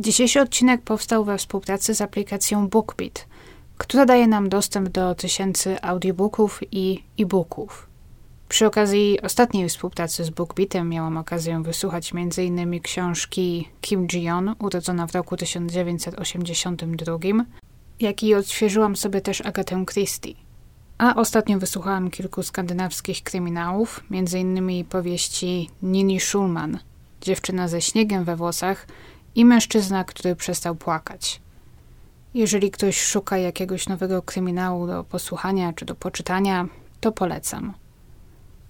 Dzisiejszy odcinek powstał we współpracy z aplikacją BookBeat, która daje nam dostęp do tysięcy audiobooków i e-booków. Przy okazji ostatniej współpracy z BookBeatem miałam okazję wysłuchać m.in. książki Kim Ji-yeon, urodzona w roku 1982, jak i odświeżyłam sobie też Agatę Christie. A ostatnio wysłuchałam kilku skandynawskich kryminałów, m.in. powieści Nini Schulman, Dziewczyna ze śniegiem we włosach i Mężczyzna, który przestał płakać. Jeżeli ktoś szuka jakiegoś nowego kryminału do posłuchania czy do poczytania, to polecam.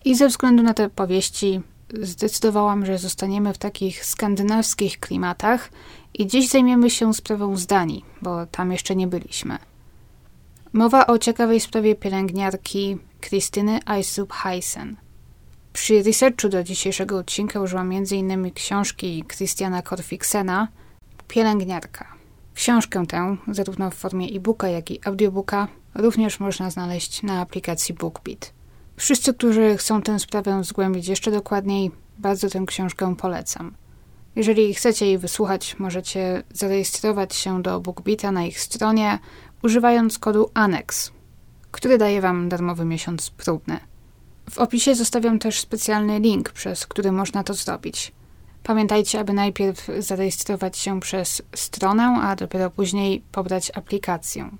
I ze względu na te powieści zdecydowałam, że zostaniemy w takich skandynawskich klimatach i dziś zajmiemy się sprawą z Danii, bo tam jeszcze nie byliśmy. Mowa o ciekawej sprawie pielęgniarki Krystyny Aisup Heisen. Przy researchu do dzisiejszego odcinka użyłam m.in. książki Christiana Korfiksena Pielęgniarka. Książkę tę, zarówno w formie e-booka, jak i audiobooka, również można znaleźć na aplikacji BookBeat. Wszyscy, którzy chcą tę sprawę zgłębić jeszcze dokładniej, bardzo tę książkę polecam. Jeżeli chcecie jej wysłuchać, możecie zarejestrować się do BookBeata na ich stronie, używając kodu ANNEX, który daje Wam darmowy miesiąc próbny. W opisie zostawiam też specjalny link, przez który można to zrobić. Pamiętajcie, aby najpierw zarejestrować się przez stronę, a dopiero później pobrać aplikację.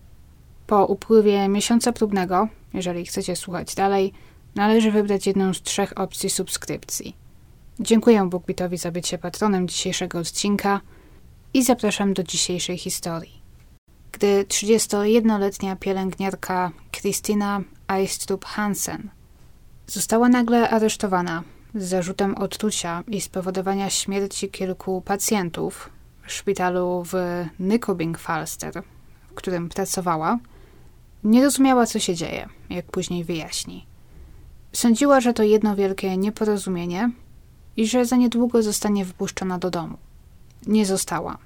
Po upływie miesiąca próbnego, jeżeli chcecie słuchać dalej, należy wybrać jedną z trzech opcji subskrypcji. Dziękuję BookBeatowi za bycie patronem dzisiejszego odcinka i zapraszam do dzisiejszej historii. Gdy 31-letnia pielęgniarka Christina Eistrup Hansen została nagle aresztowana z zarzutem otrucia i spowodowania śmierci kilku pacjentów w szpitalu w Nykobing Falster, w którym pracowała, nie rozumiała, co się dzieje, jak później wyjaśni. Sądziła, że to jedno wielkie nieporozumienie i że za niedługo zostanie wypuszczona do domu. Nie została.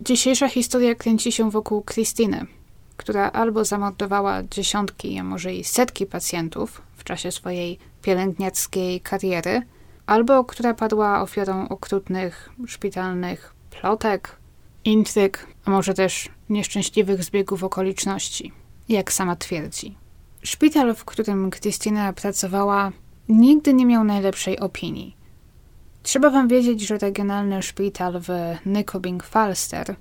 Dzisiejsza historia kręci się wokół Krystyny, która albo zamordowała dziesiątki, a może i setki pacjentów w czasie swojej pielęgniarskiej kariery, albo która padła ofiarą okrutnych szpitalnych plotek, intryg, a może też nieszczęśliwych zbiegów okoliczności, jak sama twierdzi. Szpital, w którym Krystyna pracowała, nigdy nie miał najlepszej opinii. Trzeba wam wiedzieć, że regionalny szpital w Nykobing Falster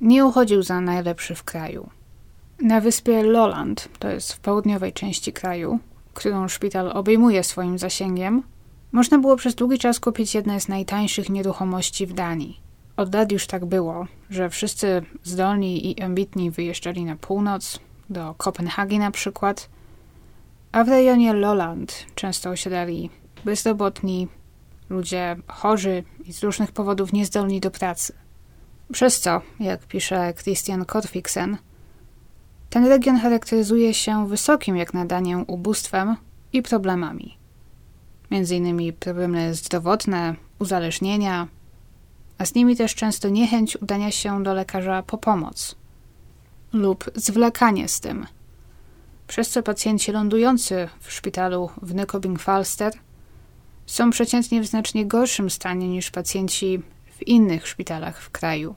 nie uchodził za najlepszy w kraju. Na wyspie Lolland, to jest w południowej części kraju, którą szpital obejmuje swoim zasięgiem, można było przez długi czas kupić jedne z najtańszych nieruchomości w Danii. Od lat już tak było, że wszyscy zdolni i ambitni wyjeżdżali na północ, do Kopenhagi na przykład, a w rejonie Lolland często osiadali bezrobotni, ludzie chorzy i z różnych powodów niezdolni do pracy. Przez co, jak pisze Christian Korfiksen, ten region charakteryzuje się wysokim jak na Danię ubóstwem i problemami. Między innymi problemy zdrowotne, uzależnienia, a z nimi też często niechęć udania się do lekarza po pomoc lub zwlekanie z tym, przez co pacjenci lądujący w szpitalu w Nykobing Falster są przeciętnie w znacznie gorszym stanie niż pacjenci w innych szpitalach w kraju.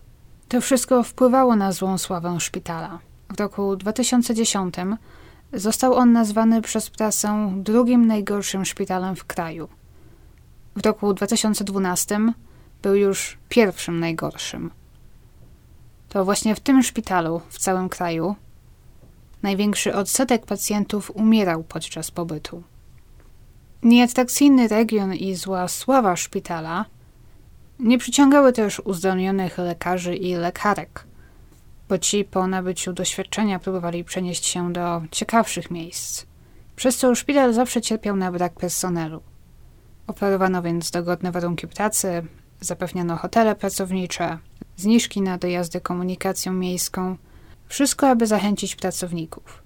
To wszystko wpływało na złą sławę szpitala. W roku 2010 został on nazwany przez prasę drugim najgorszym szpitalem w kraju. W roku 2012 był już pierwszym najgorszym. To właśnie w tym szpitalu w całym kraju największy odsetek pacjentów umierał podczas pobytu. Nieatrakcyjny region i zła sława szpitala nie przyciągały też uzdolnionych lekarzy i lekarek, bo ci po nabyciu doświadczenia próbowali przenieść się do ciekawszych miejsc, przez co szpital zawsze cierpiał na brak personelu. Oferowano więc dogodne warunki pracy, zapewniano hotele pracownicze, zniżki na dojazdy komunikacją miejską, wszystko aby zachęcić pracowników.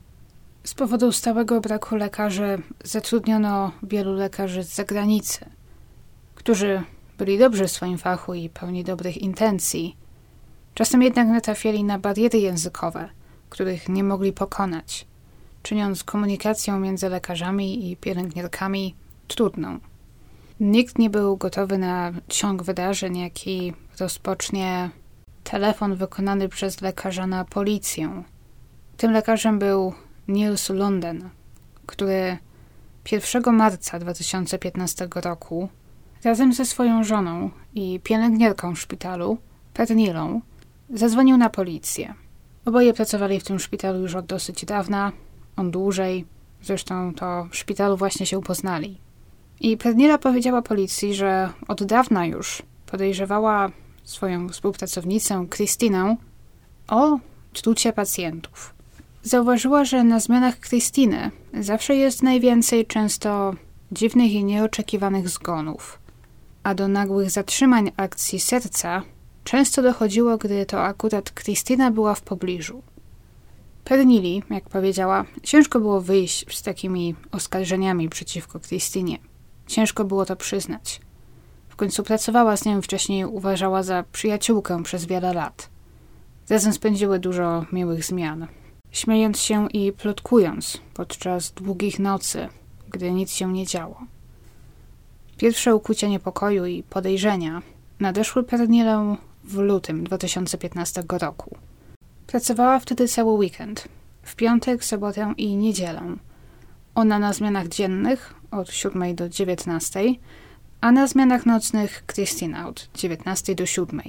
Z powodu stałego braku lekarzy zatrudniono wielu lekarzy z zagranicy, którzy byli dobrzy w swoim fachu i pełni dobrych intencji. Czasem jednak natrafiali na bariery językowe, których nie mogli pokonać, czyniąc komunikację między lekarzami i pielęgniarkami trudną. Nikt nie był gotowy na ciąg wydarzeń, jaki rozpocznie telefon wykonany przez lekarza na policję. Tym lekarzem był Niels London, który 1 marca 2015 roku razem ze swoją żoną i pielęgniarką szpitalu, Pernilą, zadzwonił na policję. Oboje pracowali w tym szpitalu już od dosyć dawna, on dłużej, zresztą to w szpitalu właśnie się poznali. I Pernila powiedziała policji, że od dawna już podejrzewała swoją współpracownicę, Krystynę, o trucie pacjentów. Zauważyła, że na zmianach Krystyny zawsze jest najwięcej często dziwnych i nieoczekiwanych zgonów, a do nagłych zatrzymań akcji serca często dochodziło, gdy to akurat Krystyna była w pobliżu. Pernili, jak powiedziała, ciężko było wyjść z takimi oskarżeniami przeciwko Krystynie. Ciężko było to przyznać. W końcu pracowała z nią wcześniej uważała za przyjaciółkę przez wiele lat. Razem spędziły dużo miłych zmian. Śmiejąc się i plotkując podczas długich nocy, gdy nic się nie działo. Pierwsze ukłucie niepokoju i podejrzenia nadeszły Pernilę w lutym 2015 roku. Pracowała wtedy cały weekend, w piątek, sobotę i niedzielę. Ona na zmianach dziennych od 7 do 19, a na zmianach nocnych Christine od 19 do 7.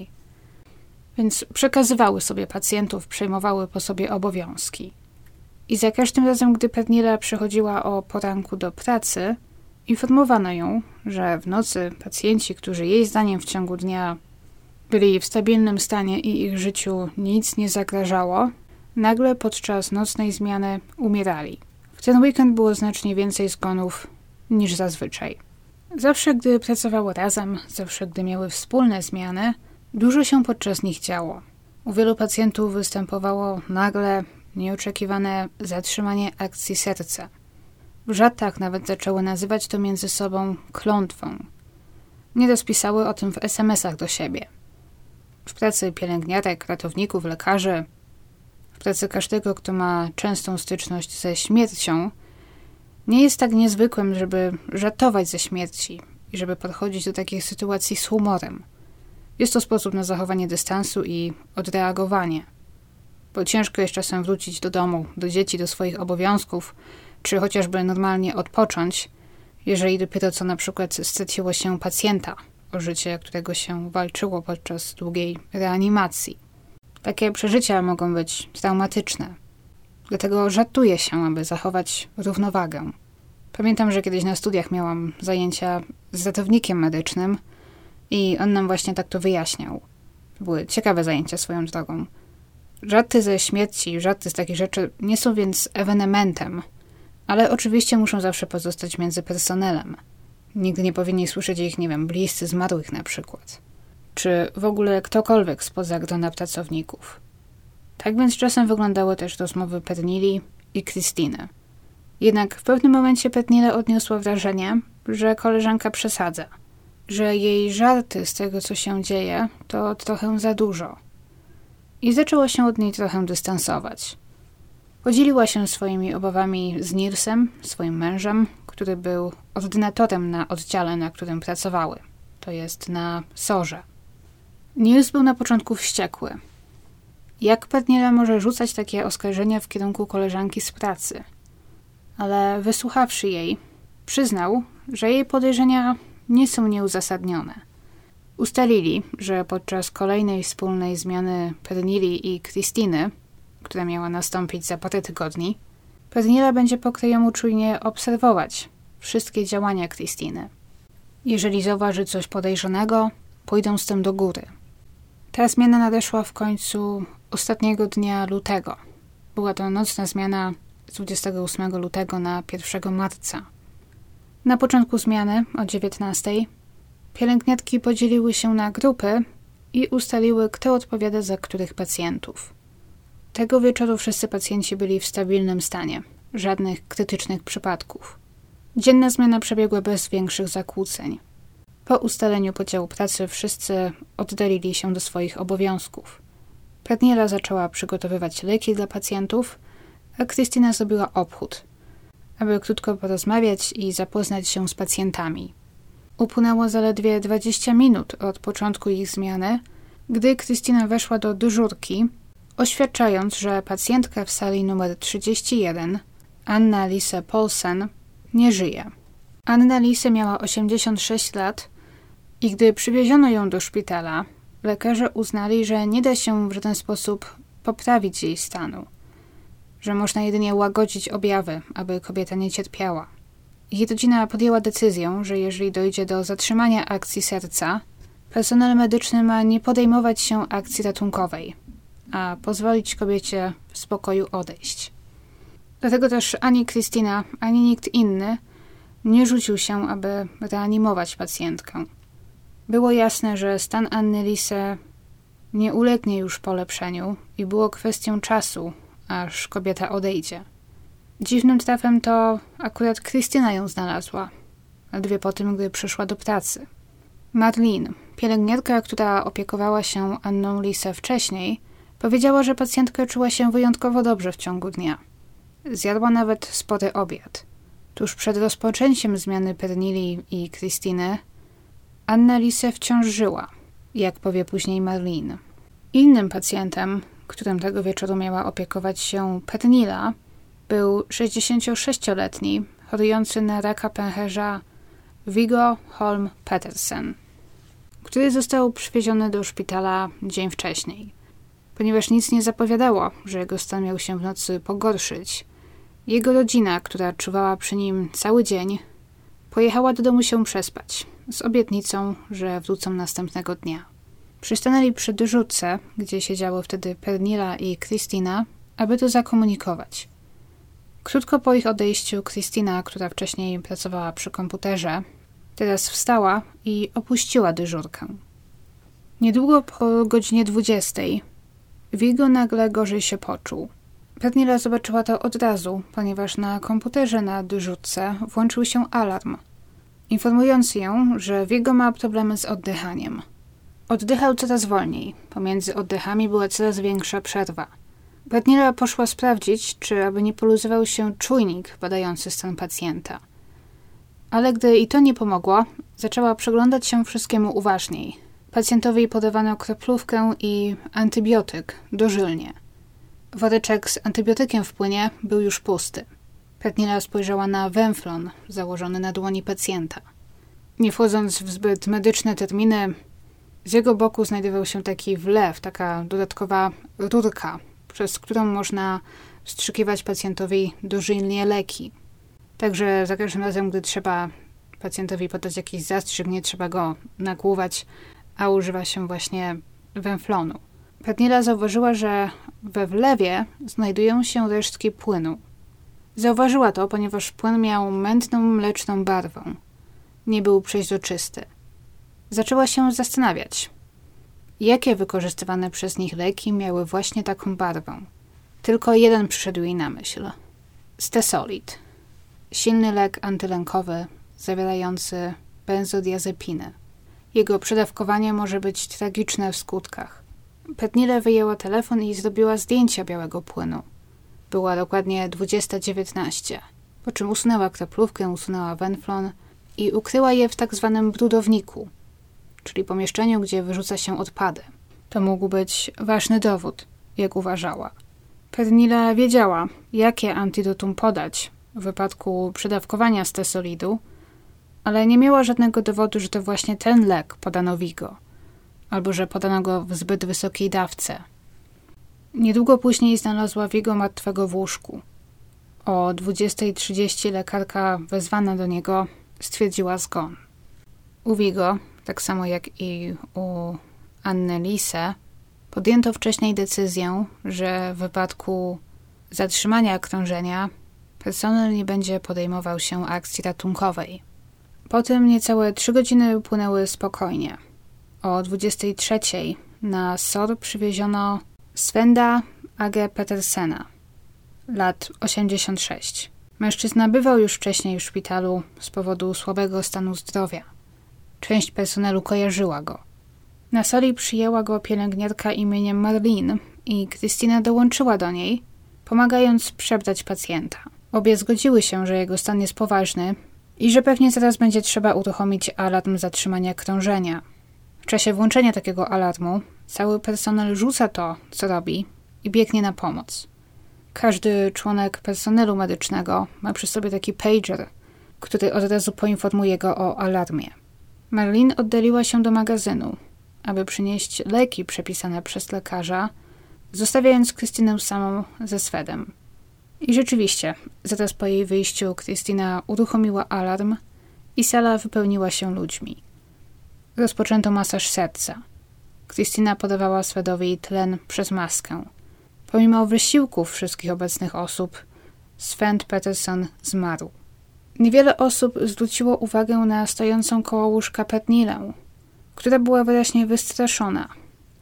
Więc przekazywały sobie pacjentów, przejmowały po sobie obowiązki. I za każdym razem, gdy Pernila przychodziła o poranku do pracy, informowano ją, że w nocy pacjenci, którzy jej zdaniem w ciągu dnia byli w stabilnym stanie i ich życiu nic nie zagrażało, nagle podczas nocnej zmiany umierali. W ten weekend było znacznie więcej zgonów niż zazwyczaj. Zawsze, gdy pracowały razem, zawsze, gdy miały wspólne zmiany, dużo się podczas nich działo. U wielu pacjentów występowało nagle nieoczekiwane zatrzymanie akcji serca. W żartach nawet zaczęły nazywać to między sobą klątwą. Nie rozpisały o tym w SMS-ach do siebie. W pracy pielęgniarek, ratowników, lekarzy, w pracy każdego, kto ma częstą styczność ze śmiercią, nie jest tak niezwykłym, żeby żartować ze śmierci i żeby podchodzić do takich sytuacji z humorem. Jest to sposób na zachowanie dystansu i odreagowanie. Bo ciężko jest czasem wrócić do domu, do dzieci, do swoich obowiązków, czy chociażby normalnie odpocząć, jeżeli dopiero co na przykład straciło się pacjenta, życie którego się walczyło podczas długiej reanimacji. Takie przeżycia mogą być traumatyczne. Dlatego żartuję się, aby zachować równowagę. Pamiętam, że kiedyś na studiach miałam zajęcia z ratownikiem medycznym i on nam właśnie tak to wyjaśniał. Były ciekawe zajęcia swoją drogą. Żarty ze śmierci, żarty z takich rzeczy nie są więc ewenementem, ale oczywiście muszą zawsze pozostać między personelem. Nigdy nie powinni słyszeć ich, nie wiem, bliscy zmarłych na przykład. Czy w ogóle ktokolwiek spoza grona pracowników. Tak więc czasem wyglądały też rozmowy Pernili i Krystyny. Jednak w pewnym momencie Pernila odniosła wrażenie, że koleżanka przesadza, że jej żarty z tego, co się dzieje, to trochę za dużo. I zaczęła się od niej trochę dystansować. Podzieliła się swoimi obawami z Nilsem, swoim mężem, który był ordynatorem na oddziale, na którym pracowały, to jest na Sorze. Nils był na początku wściekły. Jak Pernila może rzucać takie oskarżenia w kierunku koleżanki z pracy? Ale wysłuchawszy jej, przyznał, że jej podejrzenia nie są nieuzasadnione. Ustalili, że podczas kolejnej wspólnej zmiany Pernili i Krystyny, która miała nastąpić za parę tygodni, Pernila będzie pokryjomu czujnie obserwować wszystkie działania Krystyny. Jeżeli zauważy coś podejrzanego, pójdą z tym do góry. Ta zmiana nadeszła w końcu ostatniego dnia lutego. Była to nocna zmiana z 28 lutego na 1 marca. Na początku zmiany o 19 pielęgniarki podzieliły się na grupy i ustaliły, kto odpowiada za których pacjentów. Tego wieczoru wszyscy pacjenci byli w stabilnym stanie, żadnych krytycznych przypadków. Dzienna zmiana przebiegła bez większych zakłóceń. Po ustaleniu podziału pracy wszyscy oddalili się do swoich obowiązków. Pradniela zaczęła przygotowywać leki dla pacjentów, a Krystyna zrobiła obchód, aby krótko porozmawiać i zapoznać się z pacjentami. Upłynęło zaledwie 20 minut od początku ich zmiany, gdy Krystyna weszła do dyżurki, oświadczając, że pacjentka w sali numer 31, Anna Lise Polsen, nie żyje. Anna Lise miała 86 lat i gdy przywieziono ją do szpitala, lekarze uznali, że nie da się w żaden sposób poprawić jej stanu, że można jedynie łagodzić objawy, aby kobieta nie cierpiała. Jej rodzina podjęła decyzję, że jeżeli dojdzie do zatrzymania akcji serca, personel medyczny ma nie podejmować się akcji ratunkowej, a pozwolić kobiecie w spokoju odejść. Dlatego też ani Krystyna, ani nikt inny nie rzucił się, aby reanimować pacjentkę. Było jasne, że stan Anny Lise nie ulegnie już polepszeniu i było kwestią czasu, aż kobieta odejdzie. Dziwnym trafem to akurat Krystyna ją znalazła, ledwie po tym, gdy przyszła do pracy. Marlene, pielęgniarka, która opiekowała się Anną Lisę wcześniej, powiedziała, że pacjentka czuła się wyjątkowo dobrze w ciągu dnia. Zjadła nawet spory obiad. Tuż przed rozpoczęciem zmiany Pernili i Krystyny, Anna Lise wciąż żyła, jak powie później Marlene. Innym pacjentem, którym tego wieczoru miała opiekować się Pernila, był 66-letni, chorujący na raka pęcherza Viggo Holm Petersen, który został przywieziony do szpitala dzień wcześniej. Ponieważ nic nie zapowiadało, że jego stan miał się w nocy pogorszyć, jego rodzina, która czuwała przy nim cały dzień, pojechała do domu się przespać, z obietnicą, że wrócą następnego dnia. Przystanęli przy dyżurce, gdzie siedziały wtedy Pernila i Kristina, aby to zakomunikować. Krótko po ich odejściu, Kristina, która wcześniej pracowała przy komputerze, teraz wstała i opuściła dyżurkę. Niedługo po godzinie 20 Vigo nagle gorzej się poczuł. Pernila zobaczyła to od razu, ponieważ na komputerze na dyżurce włączył się alarm, informujący ją, że Vigo ma problemy z oddychaniem. Oddychał coraz wolniej, pomiędzy oddechami była coraz większa przerwa – Badniera poszła sprawdzić, czy aby nie poluzował się czujnik badający stan pacjenta. Ale gdy i to nie pomogło, zaczęła przeglądać się wszystkiemu uważniej. Pacjentowi podawano kroplówkę i antybiotyk dożylnie. Woreczek z antybiotykiem w płynie był już pusty. Petnila spojrzała na węflon założony na dłoni pacjenta. Nie wchodząc w zbyt medyczne terminy, z jego boku znajdował się taki wlew, taka dodatkowa rurka przez którą można wstrzykiwać pacjentowi dożylnie leki. Także za każdym razem, gdy trzeba pacjentowi podać jakiś zastrzyk, nie trzeba go nagłuwać, a używa się właśnie węflonu. Petnila zauważyła, że we wlewie znajdują się resztki płynu. Zauważyła to, ponieważ płyn miał mętną, mleczną barwę. Nie był przeźroczysty. Zaczęła się zastanawiać, jakie wykorzystywane przez nich leki miały właśnie taką barwę. Tylko jeden przyszedł jej na myśl. Stesolid. Silny lek antylękowy zawierający benzodiazepinę. Jego przedawkowanie może być tragiczne w skutkach. Petnile wyjęła telefon i zrobiła zdjęcia białego płynu. Była dokładnie 20.19, po czym usunęła kroplówkę, usunęła wenflon i ukryła je w tak zwanym brudowniku, czyli pomieszczeniu, gdzie wyrzuca się odpady. To mógł być ważny dowód, jak uważała. Pernila wiedziała, jakie antidotum podać w wypadku przedawkowania stesolidu, ale nie miała żadnego dowodu, że to właśnie ten lek podano Vigo, albo że podano go w zbyt wysokiej dawce. Niedługo później znalazła Vigo martwego w łóżku. O 20.30 lekarka wezwana do niego stwierdziła zgon. U Vigo tak samo jak i u Anny Lise, podjęto wcześniej decyzję, że w wypadku zatrzymania krążenia personel nie będzie podejmował się akcji ratunkowej. Potem niecałe trzy godziny upłynęły spokojnie. O 23 na SOR przywieziono Svenda Age Petersena, lat 86. Mężczyzna bywał już wcześniej w szpitalu z powodu słabego stanu zdrowia. Część personelu kojarzyła go. Na sali przyjęła go pielęgniarka imieniem Marlene i Krystyna dołączyła do niej, pomagając przebrać pacjenta. Obie zgodziły się, że jego stan jest poważny i że pewnie zaraz będzie trzeba uruchomić alarm zatrzymania krążenia. W czasie włączenia takiego alarmu Cały personel rzuca to, co robi i biegnie na pomoc. Każdy członek personelu medycznego ma przy sobie taki pager, który od razu poinformuje go o alarmie. Marlin oddaliła się do magazynu, aby przynieść leki przepisane przez lekarza, zostawiając Krystynę samą ze Swedem. I rzeczywiście, zaraz po jej wyjściu Krystyna uruchomiła alarm i sala wypełniła się ludźmi. Rozpoczęto masaż serca. Krystyna podawała Svedowi tlen przez maskę. Pomimo wysiłków wszystkich obecnych osób, Sven Peterson zmarł. Niewiele osób zwróciło uwagę na stojącą koło łóżka Petnilę, która była wyraźnie wystraszona,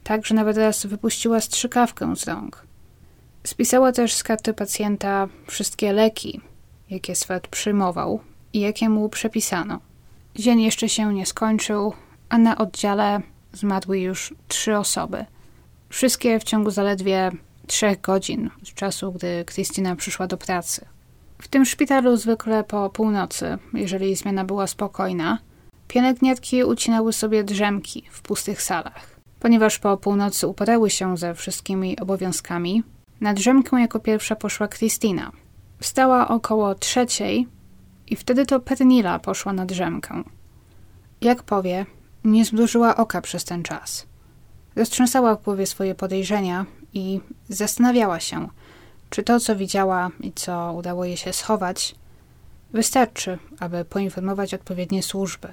tak że nawet raz wypuściła strzykawkę z rąk. Spisała też z karty pacjenta wszystkie leki, jakie Swet przyjmował i jakie mu przepisano. Dzień jeszcze się nie skończył, a na oddziale zmarły już trzy osoby. Wszystkie w ciągu zaledwie trzech godzin z czasu, gdy Krystyna przyszła do pracy. W tym szpitalu zwykle po północy, jeżeli zmiana była spokojna, pielęgniarki ucinały sobie drzemki w pustych salach. Ponieważ po północy uporały się ze wszystkimi obowiązkami, na drzemkę jako pierwsza poszła Krystyna. Wstała około trzeciej i wtedy to Pernila poszła na drzemkę. Jak powie, nie zmrużyła oka przez ten czas. Roztrzęsała w głowie swoje podejrzenia i zastanawiała się, czy to, co widziała i co udało jej się schować, wystarczy, aby poinformować odpowiednie służby.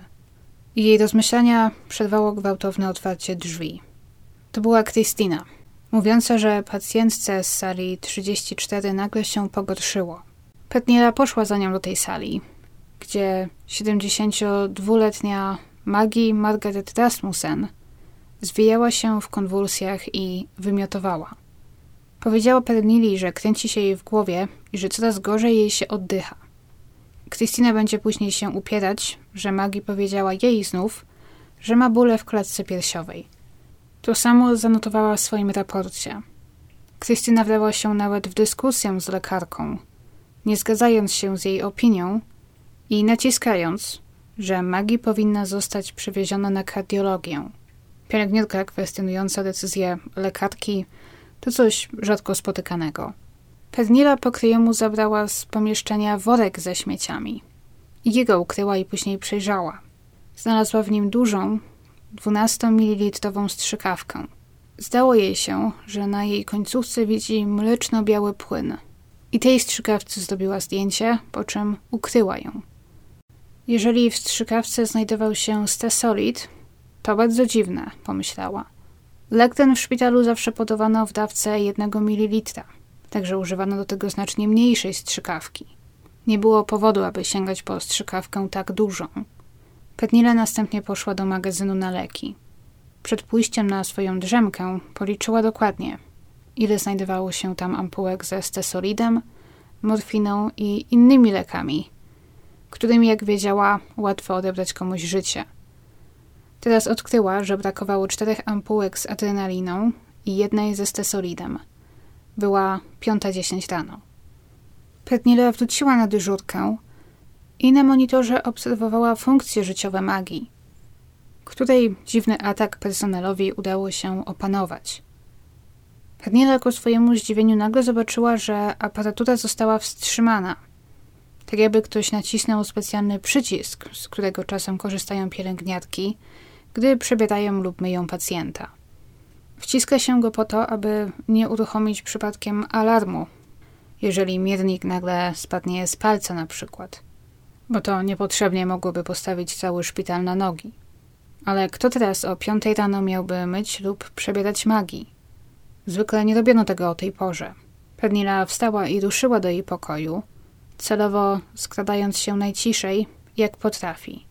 Jej rozmyślania przerwało gwałtowne otwarcie drzwi. To była Krystyna, mówiąca, że pacjentce z sali 34 nagle się pogorszyło. Petniela poszła za nią do tej sali, gdzie 72-letnia Maggie Margaret Rasmussen zwijała się w konwulsjach i wymiotowała. Powiedziała Pernili, że kręci się jej w głowie i że coraz gorzej jej się oddycha. Krystyna będzie później się upierać, że Maggie powiedziała jej znów, że ma bóle w klatce piersiowej. To samo zanotowała w swoim raporcie. Krystyna wdała się nawet w dyskusję z lekarką, nie zgadzając się z jej opinią i naciskając, że Maggie powinna zostać przewieziona na kardiologię. Pielęgniarka kwestionująca decyzję lekarki to coś rzadko spotykanego. Pernila po kryjomu zabrała z pomieszczenia worek ze śmieciami. Jego ukryła i później przejrzała. Znalazła w nim dużą, 12-mililitrową strzykawkę. Zdało jej się, że na jej końcówce widzi mleczno-biały płyn. I tej strzykawce zrobiła zdjęcie, po czym ukryła ją. Jeżeli w strzykawce znajdował się stesolid, to bardzo dziwne, pomyślała. Lek ten w szpitalu zawsze podawano w dawce jednego mililitra, także używano do tego znacznie mniejszej strzykawki. Nie było powodu, aby sięgać po strzykawkę tak dużą. Petnila następnie poszła do magazynu na leki. Przed pójściem na swoją drzemkę policzyła dokładnie, ile znajdowało się tam ampułek ze stesolidem, morfiną i innymi lekami, którymi, jak wiedziała, łatwo odebrać komuś życie – Teraz odkryła, że brakowało czterech ampułek z adrenaliną i jednej ze stesolidem. Była piąta dziesięć rano. Petnila wróciła na dyżurkę i na monitorze obserwowała funkcje życiowe magii, której dziwny atak personelowi udało się opanować. Petnila ku swojemu zdziwieniu nagle zobaczyła, że aparatura została wstrzymana. Tak jakby ktoś nacisnął specjalny przycisk, z którego czasem korzystają pielęgniarki – gdy przebierają lub myją pacjenta. Wciska się go po to, aby nie uruchomić przypadkiem alarmu, jeżeli miernik nagle spadnie z palca na przykład, bo to niepotrzebnie mogłoby postawić cały szpital na nogi. Ale kto teraz o piątej rano miałby myć lub przebierać magii? Zwykle nie robiono tego o tej porze. Pernila wstała i ruszyła do jej pokoju, celowo skradając się najciszej, jak potrafi.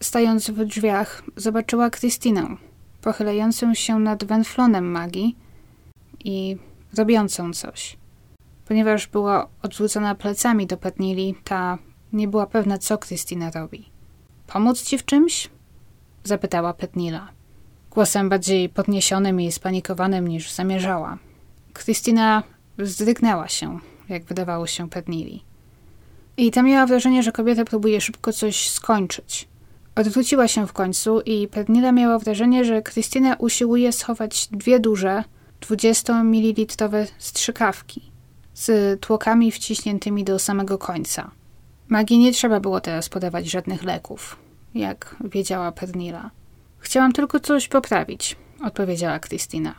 Stając w drzwiach, zobaczyła Krystynę, pochylającą się nad węflonem magii i robiącą coś. Ponieważ była odwrócona plecami do Petnili, ta nie była pewna, co Krystyna robi. Pomóc ci w czymś? zapytała Petnila. Głosem bardziej podniesionym i spanikowanym niż zamierzała. Krystyna wzdrygnęła się, jak wydawało się Petnili. I ta miała wrażenie, że kobieta próbuje szybko coś skończyć Odwróciła się w końcu i Pernilla miała wrażenie, że Krystyna usiłuje schować dwie duże, 20-mililitrowe strzykawki z tłokami wciśniętymi do samego końca. Magii nie trzeba było teraz podawać żadnych leków, jak wiedziała Pernilla. Chciałam tylko coś poprawić, odpowiedziała Krystyna.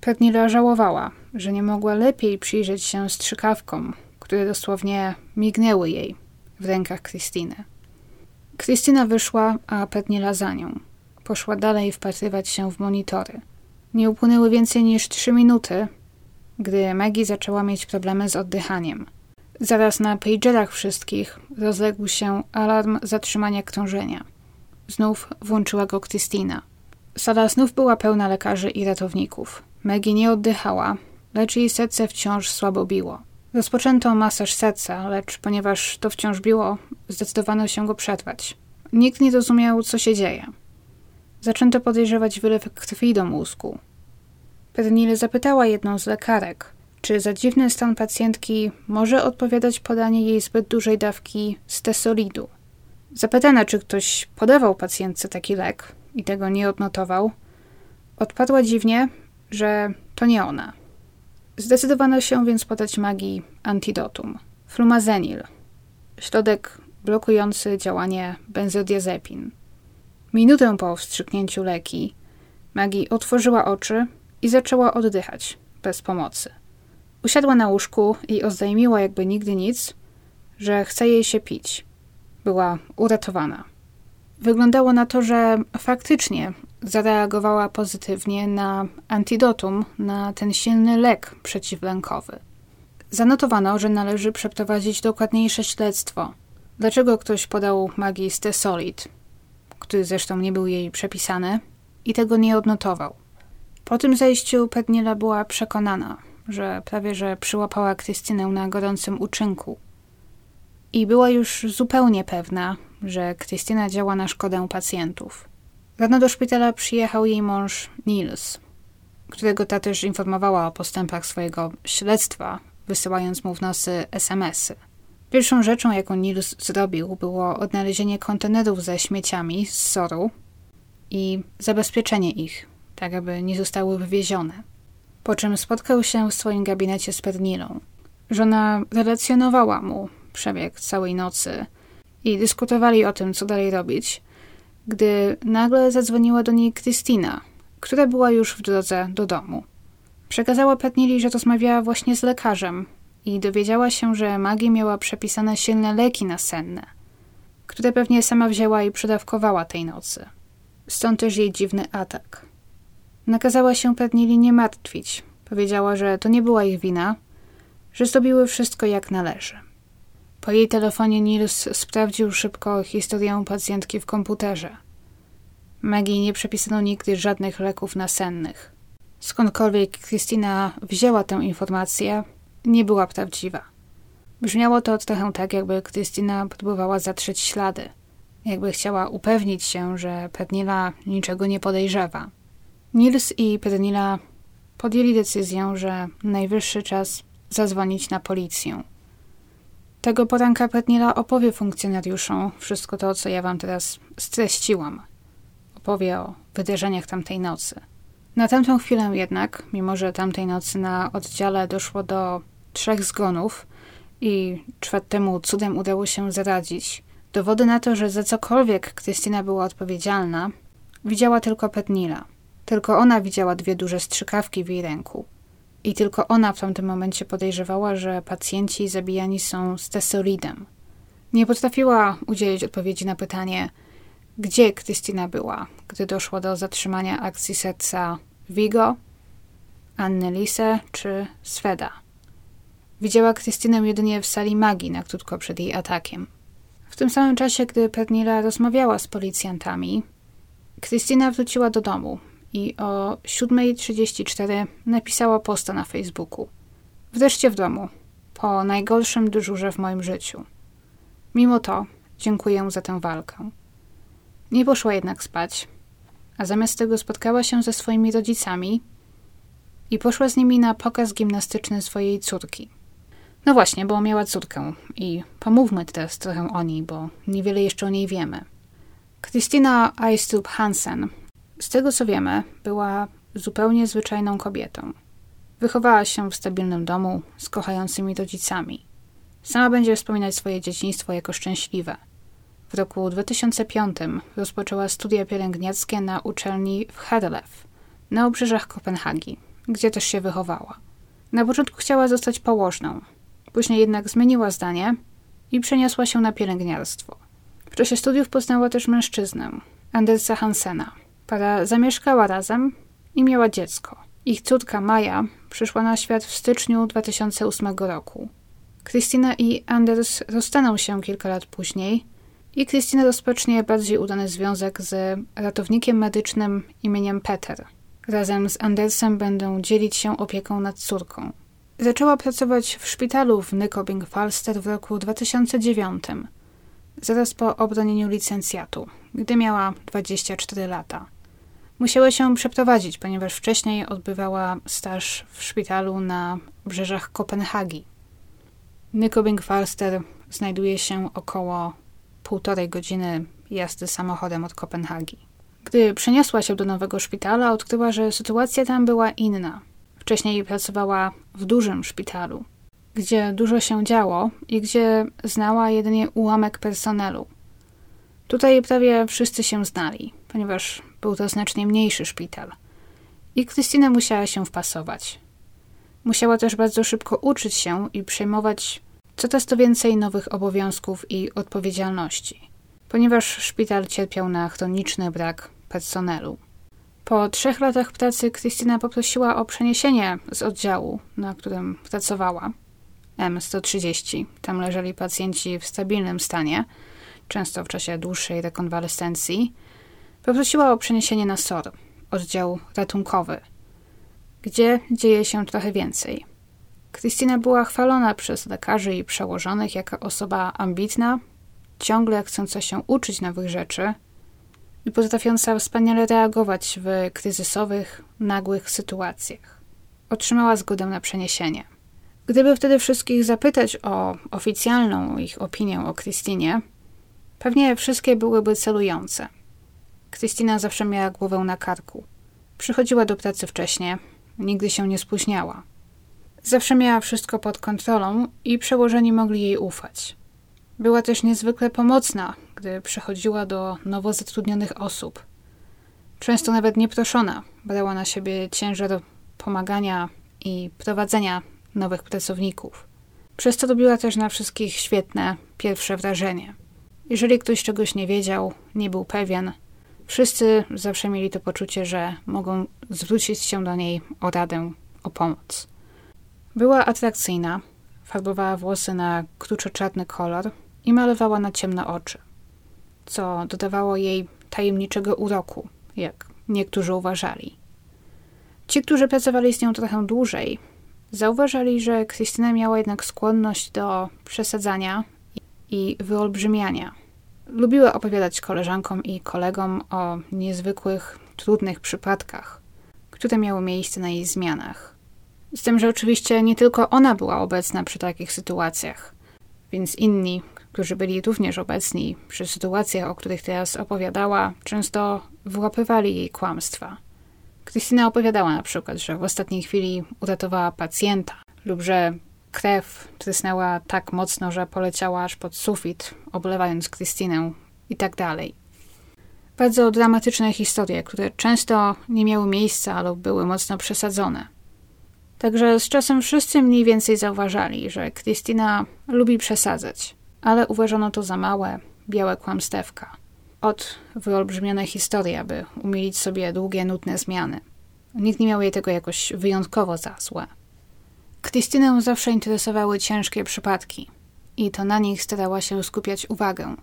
Pernilla żałowała, że nie mogła lepiej przyjrzeć się strzykawkom, które dosłownie mignęły jej w rękach Krystyny. Krystyna wyszła, a Pernilla za nią. Poszła dalej wpatrywać się w monitory. Nie upłynęły więcej niż trzy minuty, gdy Maggie zaczęła mieć problemy z oddychaniem. Zaraz na pagerach wszystkich rozległ się alarm zatrzymania krążenia. Znów włączyła go Krystyna. Sala znów była pełna lekarzy i ratowników. Maggie nie oddychała, lecz jej serce wciąż słabo biło. Rozpoczęto masaż serca, lecz ponieważ to wciąż biło, zdecydowano się go przerwać. Nikt nie rozumiał, co się dzieje. Zaczęto podejrzewać wylew krwi do mózgu. Pernille zapytała jedną z lekarek, czy za dziwny stan pacjentki może odpowiadać podanie jej zbyt dużej dawki stesolidu. Zapytana, czy ktoś podawał pacjentce taki lek i tego nie odnotował, odpadła dziwnie, że to nie ona. Zdecydowano się więc podać magii antidotum. Flumazenil. Środek blokujący działanie benzodiazepin. Minutę po wstrzyknięciu leki Maggie otworzyła oczy i zaczęła oddychać bez pomocy. Usiadła na łóżku i oznajmiła jakby nigdy nic, że chce jej się pić. Była uratowana. Wyglądało na to, że faktycznie zareagowała pozytywnie na antidotum, na ten silny lek przeciwlękowy. Zanotowano, że należy przeprowadzić dokładniejsze śledztwo. Dlaczego ktoś podał magii Stesolid, który zresztą nie był jej przepisany, i tego nie odnotował. Po tym zejściu Pernilla była przekonana, że prawie że przyłapała Krystynę na gorącym uczynku. I była już zupełnie pewna, że Krystyna działa na szkodę pacjentów. Rano do szpitala przyjechał jej mąż Nils, którego ta też informowała o postępach swojego śledztwa, wysyłając mu w nosy SMS-y. Pierwszą rzeczą, jaką Nils zrobił, było odnalezienie kontenerów ze śmieciami z Soru i zabezpieczenie ich, tak aby nie zostały wywiezione. Po czym spotkał się w swoim gabinecie z Pernilą. Żona relacjonowała mu przebieg całej nocy i dyskutowali o tym, co dalej robić, gdy nagle zadzwoniła do niej Krystyna, która była już w drodze do domu. Przekazała Pernili, że rozmawiała właśnie z lekarzem i dowiedziała się, że Maggie miała przepisane silne leki nasenne, które pewnie sama wzięła i przedawkowała tej nocy. Stąd też jej dziwny atak. Nakazała się Pernili nie martwić. Powiedziała, że to nie była ich wina, że zrobiły wszystko jak należy. Po jej telefonie Nils sprawdził szybko historię pacjentki w komputerze. Maggie nie przepisano nigdy żadnych leków nasennych. Skądkolwiek Christina wzięła tę informację, nie była prawdziwa. Brzmiało to trochę tak, jakby Krystyna próbowała zatrzeć ślady, jakby chciała upewnić się, że Pernila niczego nie podejrzewa. Nils i Pernila podjęli decyzję, że najwyższy czas zadzwonić na policję. Tego poranka Pernila opowie funkcjonariuszom wszystko to, co ja wam teraz streściłam. Opowie o wydarzeniach tamtej nocy. Na tamtą chwilę jednak, mimo że tamtej nocy na oddziale doszło do trzech zgonów i czwartemu cudem udało się zaradzić, dowody na to, że za cokolwiek Krystyna była odpowiedzialna, widziała tylko Pernila. Tylko ona widziała dwie duże strzykawki w jej ręku. I tylko ona w tamtym momencie podejrzewała, że pacjenci zabijani są stesolidem. Nie potrafiła udzielić odpowiedzi na pytanie, gdzie Krystyna była, gdy doszło do zatrzymania akcji serca Vigo, Annelise czy Sveda. Widziała Krystynę jedynie w sali magii na krótko przed jej atakiem. W tym samym czasie, gdy Pernilla rozmawiała z policjantami, Krystyna wróciła do domu i o 7.34 napisała posta na Facebooku. Wreszcie w domu, po najgorszym dyżurze w moim życiu. Mimo to dziękuję za tę walkę. Nie poszła jednak spać, a zamiast tego spotkała się ze swoimi rodzicami i poszła z nimi na pokaz gimnastyczny swojej córki. No właśnie, bo miała córkę i pomówmy teraz trochę o niej, bo niewiele jeszcze o niej wiemy. Christina Eistrup Hansen, z tego co wiemy, była zupełnie zwyczajną kobietą. Wychowała się w stabilnym domu z kochającymi rodzicami. Sama będzie wspominać swoje dzieciństwo jako szczęśliwe. W roku 2005 rozpoczęła studia pielęgniarskie na uczelni w Herlev, na obrzeżach Kopenhagi, gdzie też się wychowała. Na początku chciała zostać położną, później jednak zmieniła zdanie i przeniosła się na pielęgniarstwo. W czasie studiów poznała też mężczyznę, Andersa Hansena. Para zamieszkała razem i miała dziecko. Ich córka Maja przyszła na świat w styczniu 2008 roku. Christina i Anders rozstaną się kilka lat później i Christina rozpocznie bardziej udany związek z ratownikiem medycznym imieniem Peter. Razem z Andersem będą dzielić się opieką nad córką. Zaczęła pracować w szpitalu w Nykobing Falster w roku 2009, zaraz po obronieniu licencjatu, gdy miała 24 lata. Musiała się przeprowadzić, ponieważ wcześniej odbywała staż w szpitalu na brzeżach Kopenhagi. Nykobing Falster znajduje się około półtorej godziny jazdy samochodem od Kopenhagi. Gdy przeniosła się do nowego szpitala, odkryła, że sytuacja tam była inna. Wcześniej pracowała w dużym szpitalu, gdzie dużo się działo i gdzie znała jedynie ułamek personelu. Tutaj prawie wszyscy się znali, ponieważ był to znacznie mniejszy szpital. I Krystyna musiała się wpasować. Musiała też bardzo szybko uczyć się i przejmować coraz to więcej nowych obowiązków i odpowiedzialności, ponieważ szpital cierpiał na chroniczny brak personelu. Po trzech latach pracy Krystyna poprosiła o przeniesienie z oddziału, na którym pracowała, M130. Tam leżeli pacjenci w stabilnym stanie, często w czasie dłuższej rekonwalescencji. Poprosiła o przeniesienie na SOR, oddział ratunkowy, gdzie dzieje się trochę więcej. Krystyna była chwalona przez lekarzy i przełożonych jako osoba ambitna, ciągle chcąca się uczyć nowych rzeczy i potrafiąca wspaniale reagować w kryzysowych, nagłych sytuacjach. Otrzymała zgodę na przeniesienie. Gdyby wtedy wszystkich zapytać o oficjalną ich opinię o Krystynie, pewnie wszystkie byłyby celujące. Krystyna zawsze miała głowę na karku. Przychodziła do pracy wcześnie, nigdy się nie spóźniała. Zawsze miała wszystko pod kontrolą i przełożeni mogli jej ufać. Była też niezwykle pomocna, gdy przechodziła do nowo zatrudnionych osób. Często nawet nieproszona brała na siebie ciężar pomagania i prowadzenia nowych pracowników. Przez to robiła też na wszystkich świetne pierwsze wrażenie. Jeżeli ktoś czegoś nie wiedział, nie był pewien, wszyscy zawsze mieli to poczucie, że mogą zwrócić się do niej o radę, o pomoc. Była atrakcyjna, farbowała włosy na kruczo-czarny kolor i malowała na ciemne oczy, co dodawało jej tajemniczego uroku, jak niektórzy uważali. Ci, którzy pracowali z nią trochę dłużej, zauważali, że Krystyna miała jednak skłonność do przesadzania i wyolbrzymiania. Lubiła opowiadać koleżankom i kolegom o niezwykłych, trudnych przypadkach, które miały miejsce na jej zmianach. Z tym, że oczywiście nie tylko ona była obecna przy takich sytuacjach, więc inni, którzy byli również obecni przy sytuacjach, o których teraz opowiadała, często wyłapywali jej kłamstwa. Krystyna opowiadała na przykład, że w ostatniej chwili uratowała pacjenta lub że krew trysnęła tak mocno, że poleciała aż pod sufit, oblewając Krystynę i tak dalej. Bardzo dramatyczne historie, które często nie miały miejsca lub były mocno przesadzone. Także z czasem wszyscy mniej więcej zauważali, że Krystyna lubi przesadzać, ale uważano to za małe, białe kłamstewka. Od wyolbrzymione historie, aby umilić sobie długie, nudne zmiany. Nikt nie miał jej tego jakoś wyjątkowo za złe. Krystynę zawsze interesowały ciężkie przypadki i to na nich starała się skupiać uwagę.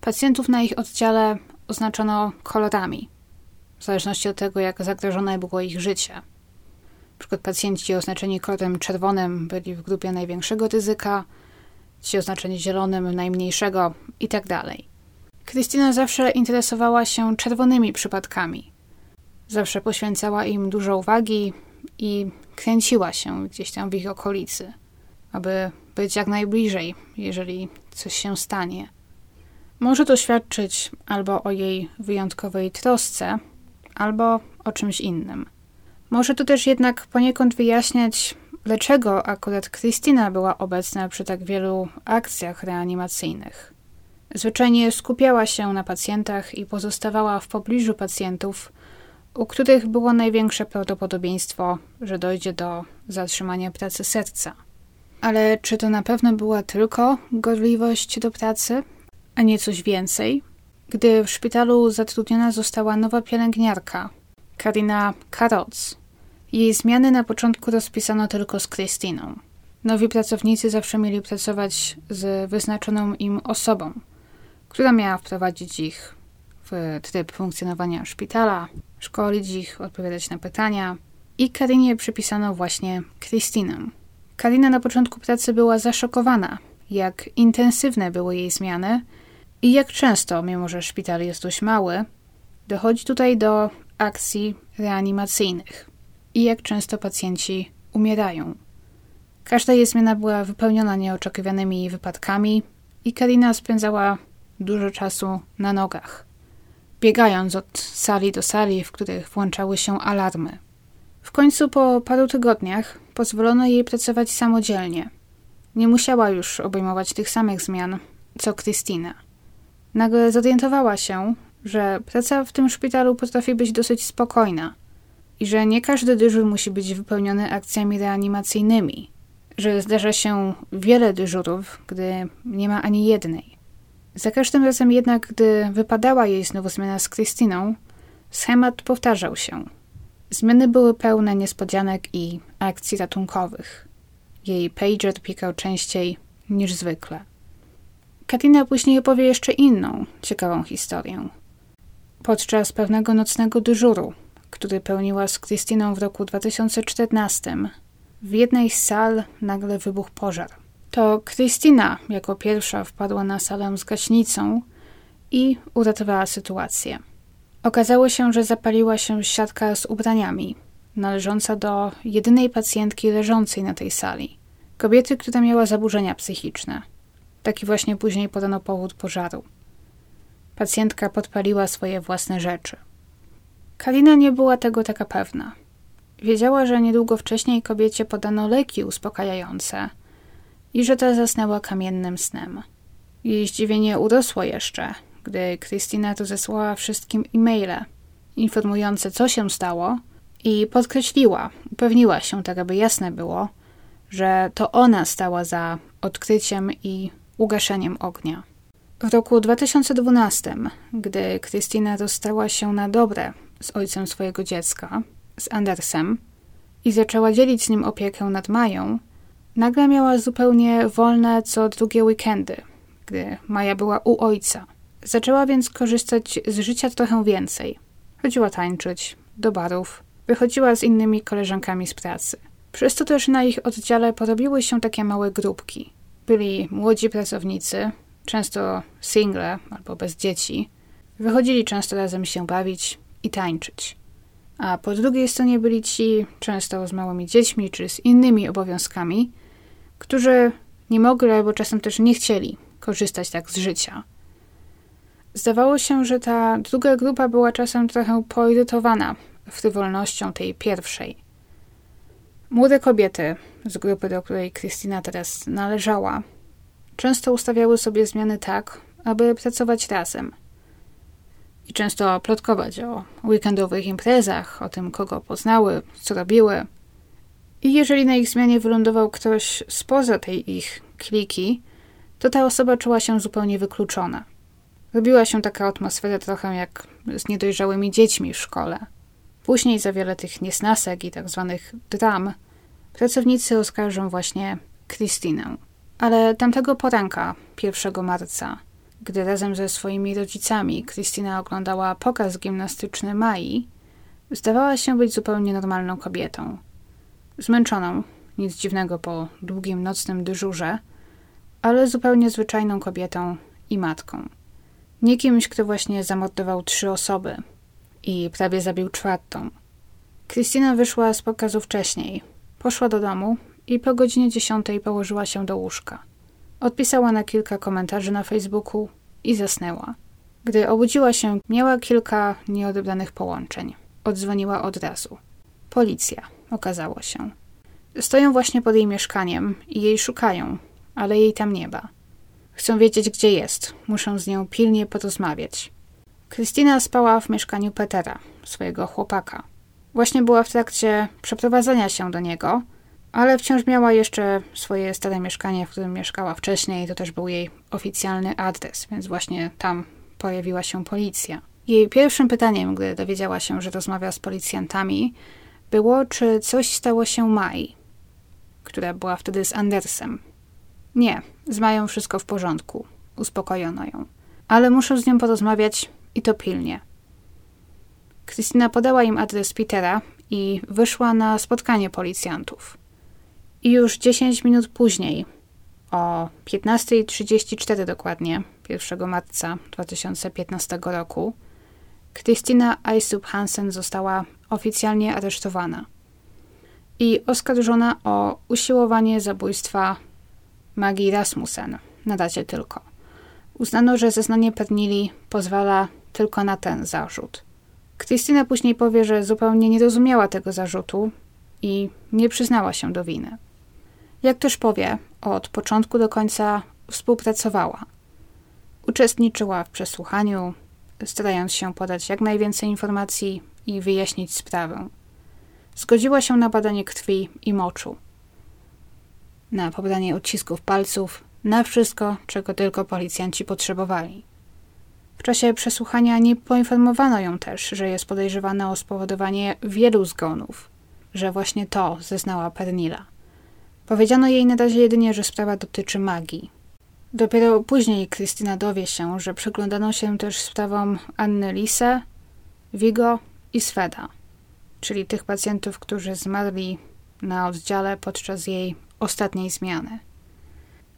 Pacjentów na ich oddziale oznaczono kolorami, w zależności od tego, jak zagrożone było ich życie – przykład pacjenci oznaczeni kolorem czerwonym byli w grupie największego ryzyka, ci oznaczeni zielonym najmniejszego itd. Tak Krystyna zawsze interesowała się czerwonymi przypadkami. Zawsze poświęcała im dużo uwagi i kręciła się gdzieś tam w ich okolicy, aby być jak najbliżej, jeżeli coś się stanie. Może to świadczyć albo o jej wyjątkowej trosce, albo o czymś innym. Może to też jednak poniekąd wyjaśniać, dlaczego akurat Krystyna była obecna przy tak wielu akcjach reanimacyjnych. Zwyczajnie skupiała się na pacjentach i pozostawała w pobliżu pacjentów, u których było największe prawdopodobieństwo, że dojdzie do zatrzymania pracy serca. Ale czy to na pewno była tylko gorliwość do pracy, a nie coś więcej? Gdy w szpitalu zatrudniona została nowa pielęgniarka, Karina Karoc, jej zmiany na początku rozpisano tylko z Krystyną. Nowi pracownicy zawsze mieli pracować z wyznaczoną im osobą, która miała wprowadzić ich w tryb funkcjonowania szpitala, szkolić ich, odpowiadać na pytania. I Karinie przypisano właśnie Krystynę. Karina na początku pracy była zaszokowana, jak intensywne były jej zmiany i jak często, mimo że szpital jest dość mały, dochodzi tutaj do akcji reanimacyjnych i jak często pacjenci umierają. Każda jej zmiana była wypełniona nieoczekiwanymi wypadkami i Karina spędzała dużo czasu na nogach, biegając od sali do sali, w których włączały się alarmy. W końcu po paru tygodniach pozwolono jej pracować samodzielnie. Nie musiała już obejmować tych samych zmian, co Krystyna. Nagle zorientowała się, że praca w tym szpitalu potrafi być dosyć spokojna i że nie każdy dyżur musi być wypełniony akcjami reanimacyjnymi, że zdarza się wiele dyżurów, gdy nie ma ani jednej. Za każdym razem jednak, gdy wypadała jej znowu zmiana z Krystyną, schemat powtarzał się. Zmiany były pełne niespodzianek i akcji ratunkowych. Jej pager pikał częściej niż zwykle. Katina później opowie jeszcze inną, ciekawą historię. Podczas pewnego nocnego dyżuru, który pełniła z Krystyną w roku 2014, w jednej z sal nagle wybuchł pożar. To Krystyna jako pierwsza wpadła na salę z gaśnicą i uratowała sytuację. Okazało się, że zapaliła się siatka z ubraniami, należąca do jedynej pacjentki leżącej na tej sali. Kobiety, która miała zaburzenia psychiczne. Taki właśnie później podano powód pożaru. Pacjentka podpaliła swoje własne rzeczy. Kalina nie była tego taka pewna. Wiedziała, że niedługo wcześniej kobiecie podano leki uspokajające i że ta zasnęła kamiennym snem. Jej zdziwienie urosło jeszcze, gdy Krystyna rozesłała wszystkim e-maile informujące, co się stało i podkreśliła, upewniła się, tak aby jasne było, że to ona stała za odkryciem i ugaszeniem ognia. W roku 2012, gdy Krystyna rozstała się na dobre z ojcem swojego dziecka, z Andersem, i zaczęła dzielić z nim opiekę nad Mają, nagle miała zupełnie wolne co drugie weekendy, gdy Maja była u ojca. Zaczęła więc korzystać z życia trochę więcej. Chodziła tańczyć, do barów, wychodziła z innymi koleżankami z pracy. Przez to też na ich oddziale porobiły się takie małe grupki. Byli młodzi pracownicy, często single albo bez dzieci. Wychodzili często razem się bawić i tańczyć. A po drugiej stronie byli ci, często z małymi dziećmi czy z innymi obowiązkami, którzy nie mogli albo czasem też nie chcieli korzystać tak z życia. Zdawało się, że ta druga grupa była czasem trochę poirytowana frywolnością tej pierwszej. Młode kobiety z grupy, do której Krystyna teraz należała, często ustawiały sobie zmiany tak, aby pracować razem. I często plotkować o weekendowych imprezach, o tym, kogo poznały, co robiły. I jeżeli na ich zmianie wylądował ktoś spoza tej ich kliki, to ta osoba czuła się zupełnie wykluczona. Robiła się taka atmosfera trochę jak z niedojrzałymi dziećmi w szkole. Później za wiele tych niesnasek i tak zwanych dram pracownicy oskarżą właśnie Krystynę. Ale tamtego poranka, 1 marca, gdy razem ze swoimi rodzicami Krystyna oglądała pokaz gimnastyczny Mai, zdawała się być zupełnie normalną kobietą. Zmęczoną, nic dziwnego po długim nocnym dyżurze, ale zupełnie zwyczajną kobietą i matką. Nie kimś, kto właśnie zamordował trzy osoby i prawie zabił czwartą. Krystyna wyszła z pokazu wcześniej. Poszła do domu i po godzinie dziesiątej położyła się do łóżka. Odpisała na kilka komentarzy na Facebooku i zasnęła. Gdy obudziła się, miała kilka nieodebranych połączeń. Odzwoniła od razu. Policja, okazało się. Stoją właśnie pod jej mieszkaniem i jej szukają, ale jej tam nie ma. Chcą wiedzieć, gdzie jest. Muszą z nią pilnie porozmawiać. Krystyna spała w mieszkaniu Petera, swojego chłopaka. Właśnie była w trakcie przeprowadzenia się do niego, ale wciąż miała jeszcze swoje stare mieszkanie, w którym mieszkała wcześniej. To też był jej oficjalny adres, więc właśnie tam pojawiła się policja. Jej pierwszym pytaniem, gdy dowiedziała się, że rozmawia z policjantami, było, czy coś stało się Mai, która była wtedy z Andersem. Nie, z Mają wszystko w porządku. Uspokojono ją. Ale muszę z nią porozmawiać i to pilnie. Krystyna podała im adres Petera i wyszła na spotkanie policjantów. I już 10 minut później, o 15.34 dokładnie, 1 marca 2015 roku, Krystyna Aisup Hansen została oficjalnie aresztowana i oskarżona o usiłowanie zabójstwa Magii Rasmussen, na razie tylko. Uznano, że zeznanie Pernili pozwala tylko na ten zarzut. Krystyna później powie, że zupełnie nie rozumiała tego zarzutu i nie przyznała się do winy. Jak też powie, od początku do końca współpracowała. Uczestniczyła w przesłuchaniu, starając się podać jak najwięcej informacji i wyjaśnić sprawę. Zgodziła się na badanie krwi i moczu, na pobranie odcisków palców, na wszystko, czego tylko policjanci potrzebowali. W czasie przesłuchania nie poinformowano ją też, że jest podejrzewana o spowodowanie wielu zgonów, że właśnie to zeznała Pernila. Powiedziano jej na razie jedynie, że sprawa dotyczy magii. Dopiero później Krystyna dowie się, że przyglądano się też sprawom Anny Lise, Vigo i Sveda, czyli tych pacjentów, którzy zmarli na oddziale podczas jej ostatniej zmiany.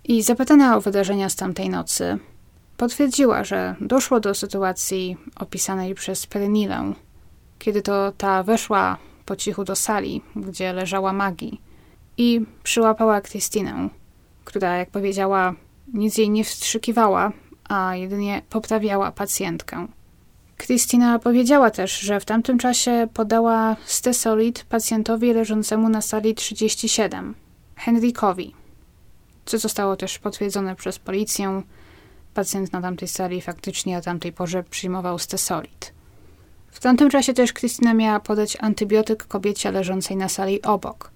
I zapytana o wydarzenia z tamtej nocy, potwierdziła, że doszło do sytuacji opisanej przez Pernilę, kiedy to ta weszła po cichu do sali, gdzie leżała Magii i przyłapała Krystynę, która, jak powiedziała, nic jej nie wstrzykiwała, a jedynie poprawiała pacjentkę. Krystyna powiedziała też, że w tamtym czasie podała stesolid pacjentowi leżącemu na sali 37, Henrykowi, co zostało też potwierdzone przez policję. Pacjent na tamtej sali faktycznie o tamtej porze przyjmował stesolid. W tamtym czasie też Krystyna miała podać antybiotyk kobiecie leżącej na sali obok.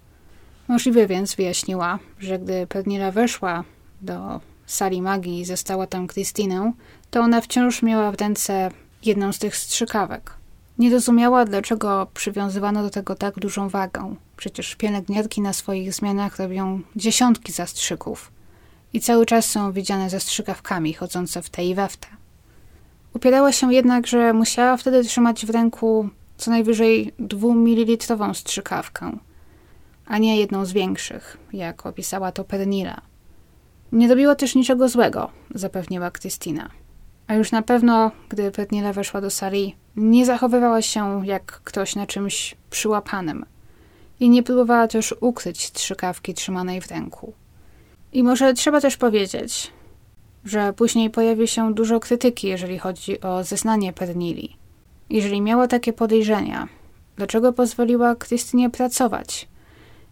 Możliwe więc wyjaśniła, że gdy Pernila weszła do sali magii i została tam Krystynę, to ona wciąż miała w ręce jedną z tych strzykawek. Nie rozumiała, dlaczego przywiązywano do tego tak dużą wagę. Przecież pielęgniarki na swoich zmianach robią dziesiątki zastrzyków i cały czas są widziane ze strzykawkami chodzące w te i we w te. Upierała się jednak, że musiała wtedy trzymać w ręku co najwyżej dwumililitrową strzykawkę, a nie jedną z większych, jak opisała to Pernila. Nie robiła też niczego złego, zapewniła Krystyna. A już na pewno, gdy Pernila weszła do sali, nie zachowywała się jak ktoś na czymś przyłapanym i nie próbowała też ukryć strzykawki trzymanej w ręku. I może trzeba też powiedzieć, że później pojawi się dużo krytyki, jeżeli chodzi o zeznanie Pernili. Jeżeli miała takie podejrzenia, dlaczego pozwoliła Krystynie pracować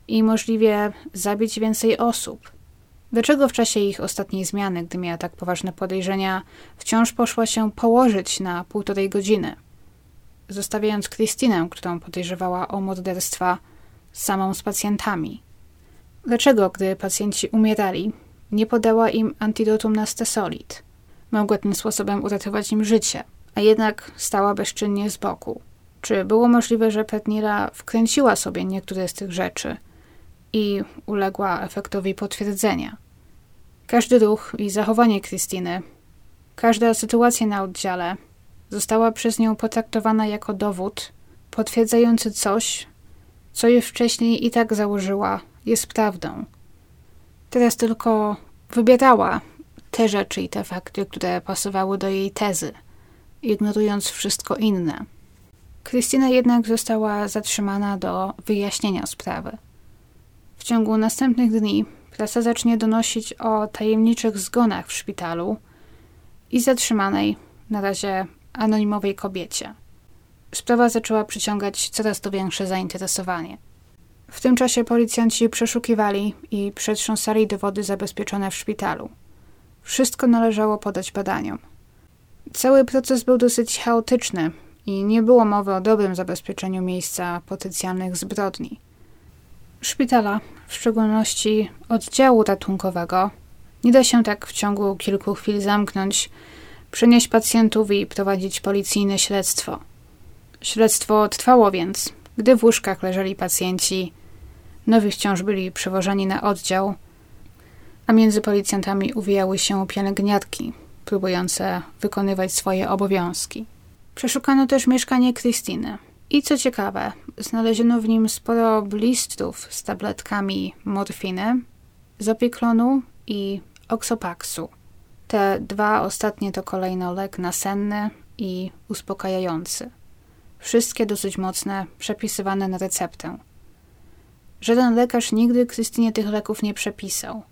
i możliwie zabić więcej osób? Dlaczego w czasie ich ostatniej zmiany, gdy miała tak poważne podejrzenia, wciąż poszła się położyć na półtorej godziny, zostawiając Krystynę, którą podejrzewała o morderstwa, samą z pacjentami? Dlaczego, gdy pacjenci umierali, nie podała im antidotum na stesolid? Mogła tym sposobem uratować im życie, a jednak stała bezczynnie z boku. Czy było możliwe, że Petnira wkręciła sobie niektóre z tych rzeczy i uległa efektowi potwierdzenia? Każdy ruch i zachowanie Krystyny, każda sytuacja na oddziale została przez nią potraktowana jako dowód potwierdzający coś, co już wcześniej i tak założyła, jest prawdą. Teraz tylko wybierała te rzeczy i te fakty, które pasowały do jej tezy, ignorując wszystko inne. Krystyna jednak została zatrzymana do wyjaśnienia sprawy. W ciągu następnych dni prasa zacznie donosić o tajemniczych zgonach w szpitalu i zatrzymanej, na razie anonimowej kobiecie. Sprawa zaczęła przyciągać coraz to większe zainteresowanie. W tym czasie policjanci przeszukiwali i przetrząsali dowody zabezpieczone w szpitalu. Wszystko należało podać badaniom. Cały proces był dosyć chaotyczny i nie było mowy o dobrym zabezpieczeniu miejsca potencjalnych zbrodni. Szpitala, w szczególności oddziału ratunkowego, nie da się tak w ciągu kilku chwil zamknąć, przenieść pacjentów i prowadzić policyjne śledztwo. Śledztwo trwało więc, gdy w łóżkach leżeli pacjenci, nowi wciąż byli przewożeni na oddział, a między policjantami uwijały się pielęgniarki, próbujące wykonywać swoje obowiązki. Przeszukano też mieszkanie Krystyny. I co ciekawe, znaleziono w nim sporo blistów z tabletkami morfiny, zopiklonu i oksopaksu. Te dwa ostatnie to kolejno lek nasenny i uspokajający. Wszystkie dosyć mocne, przepisywane na receptę. Żaden lekarz nigdy Krystynie tych leków nie przepisał.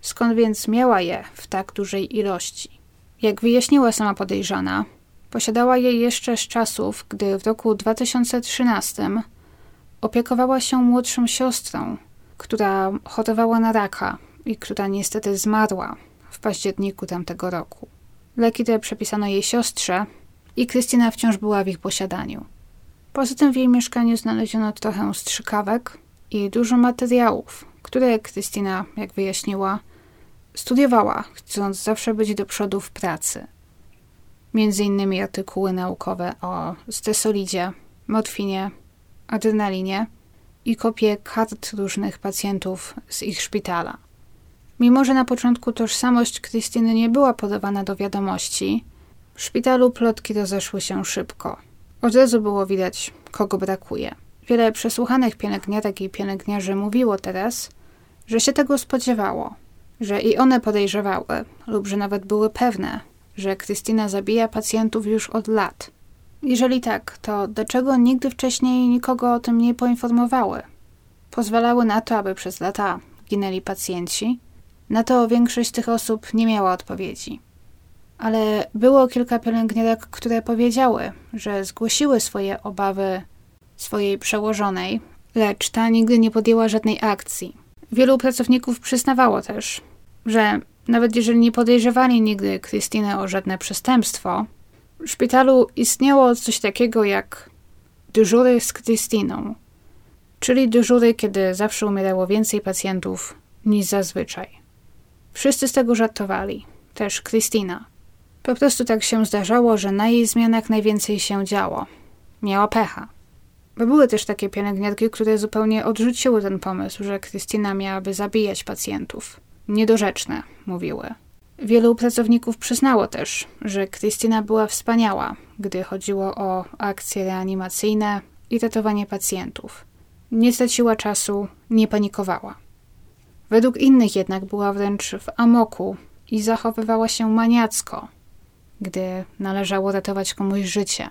Skąd więc miała je w tak dużej ilości? Jak wyjaśniła sama podejrzana, posiadała je jeszcze z czasów, gdy w roku 2013 opiekowała się młodszą siostrą, która chorowała na raka i która niestety zmarła w październiku tamtego roku. Leki te przepisano jej siostrze i Krystyna wciąż była w ich posiadaniu. Poza tym w jej mieszkaniu znaleziono trochę strzykawek i dużo materiałów, które Krystyna, jak wyjaśniła, studiowała, chcąc zawsze być do przodu w pracy. Innymi artykuły naukowe o stresolidzie, morfinie, adrenalinie i kopie kart różnych pacjentów z ich szpitala. Mimo, że na początku tożsamość Krystyny nie była podawana do wiadomości, w szpitalu plotki rozeszły się szybko. Od razu było widać, kogo brakuje. Wiele przesłuchanych pielęgniarek i pielęgniarzy mówiło teraz, że się tego spodziewało, że i one podejrzewały, lub że nawet były pewne, że Krystyna zabija pacjentów już od lat. Jeżeli tak, to dlaczego nigdy wcześniej nikogo o tym nie poinformowały? Pozwalały na to, aby przez lata ginęli pacjenci? Na to większość tych osób nie miała odpowiedzi. Ale było kilka pielęgniarek, które powiedziały, że zgłosiły swoje obawy swojej przełożonej, lecz ta nigdy nie podjęła żadnej akcji. Wielu pracowników przyznawało też, że nawet jeżeli nie podejrzewali nigdy Krystynę o żadne przestępstwo, w szpitalu istniało coś takiego jak dyżury z Krystyną, czyli dyżury, kiedy zawsze umierało więcej pacjentów niż zazwyczaj. Wszyscy z tego żartowali, też Krystyna. Po prostu tak się zdarzało, że na jej zmianach najwięcej się działo. Miała pecha. Bo były też takie pielęgniarki, które zupełnie odrzuciły ten pomysł, że Krystyna miałaby zabijać pacjentów. Niedorzeczne, mówiły. Wielu pracowników przyznało też, że Krystyna była wspaniała, gdy chodziło o akcje reanimacyjne i ratowanie pacjentów. Nie straciła czasu, nie panikowała. Według innych jednak była wręcz w amoku i zachowywała się maniacko, gdy należało ratować komuś życie.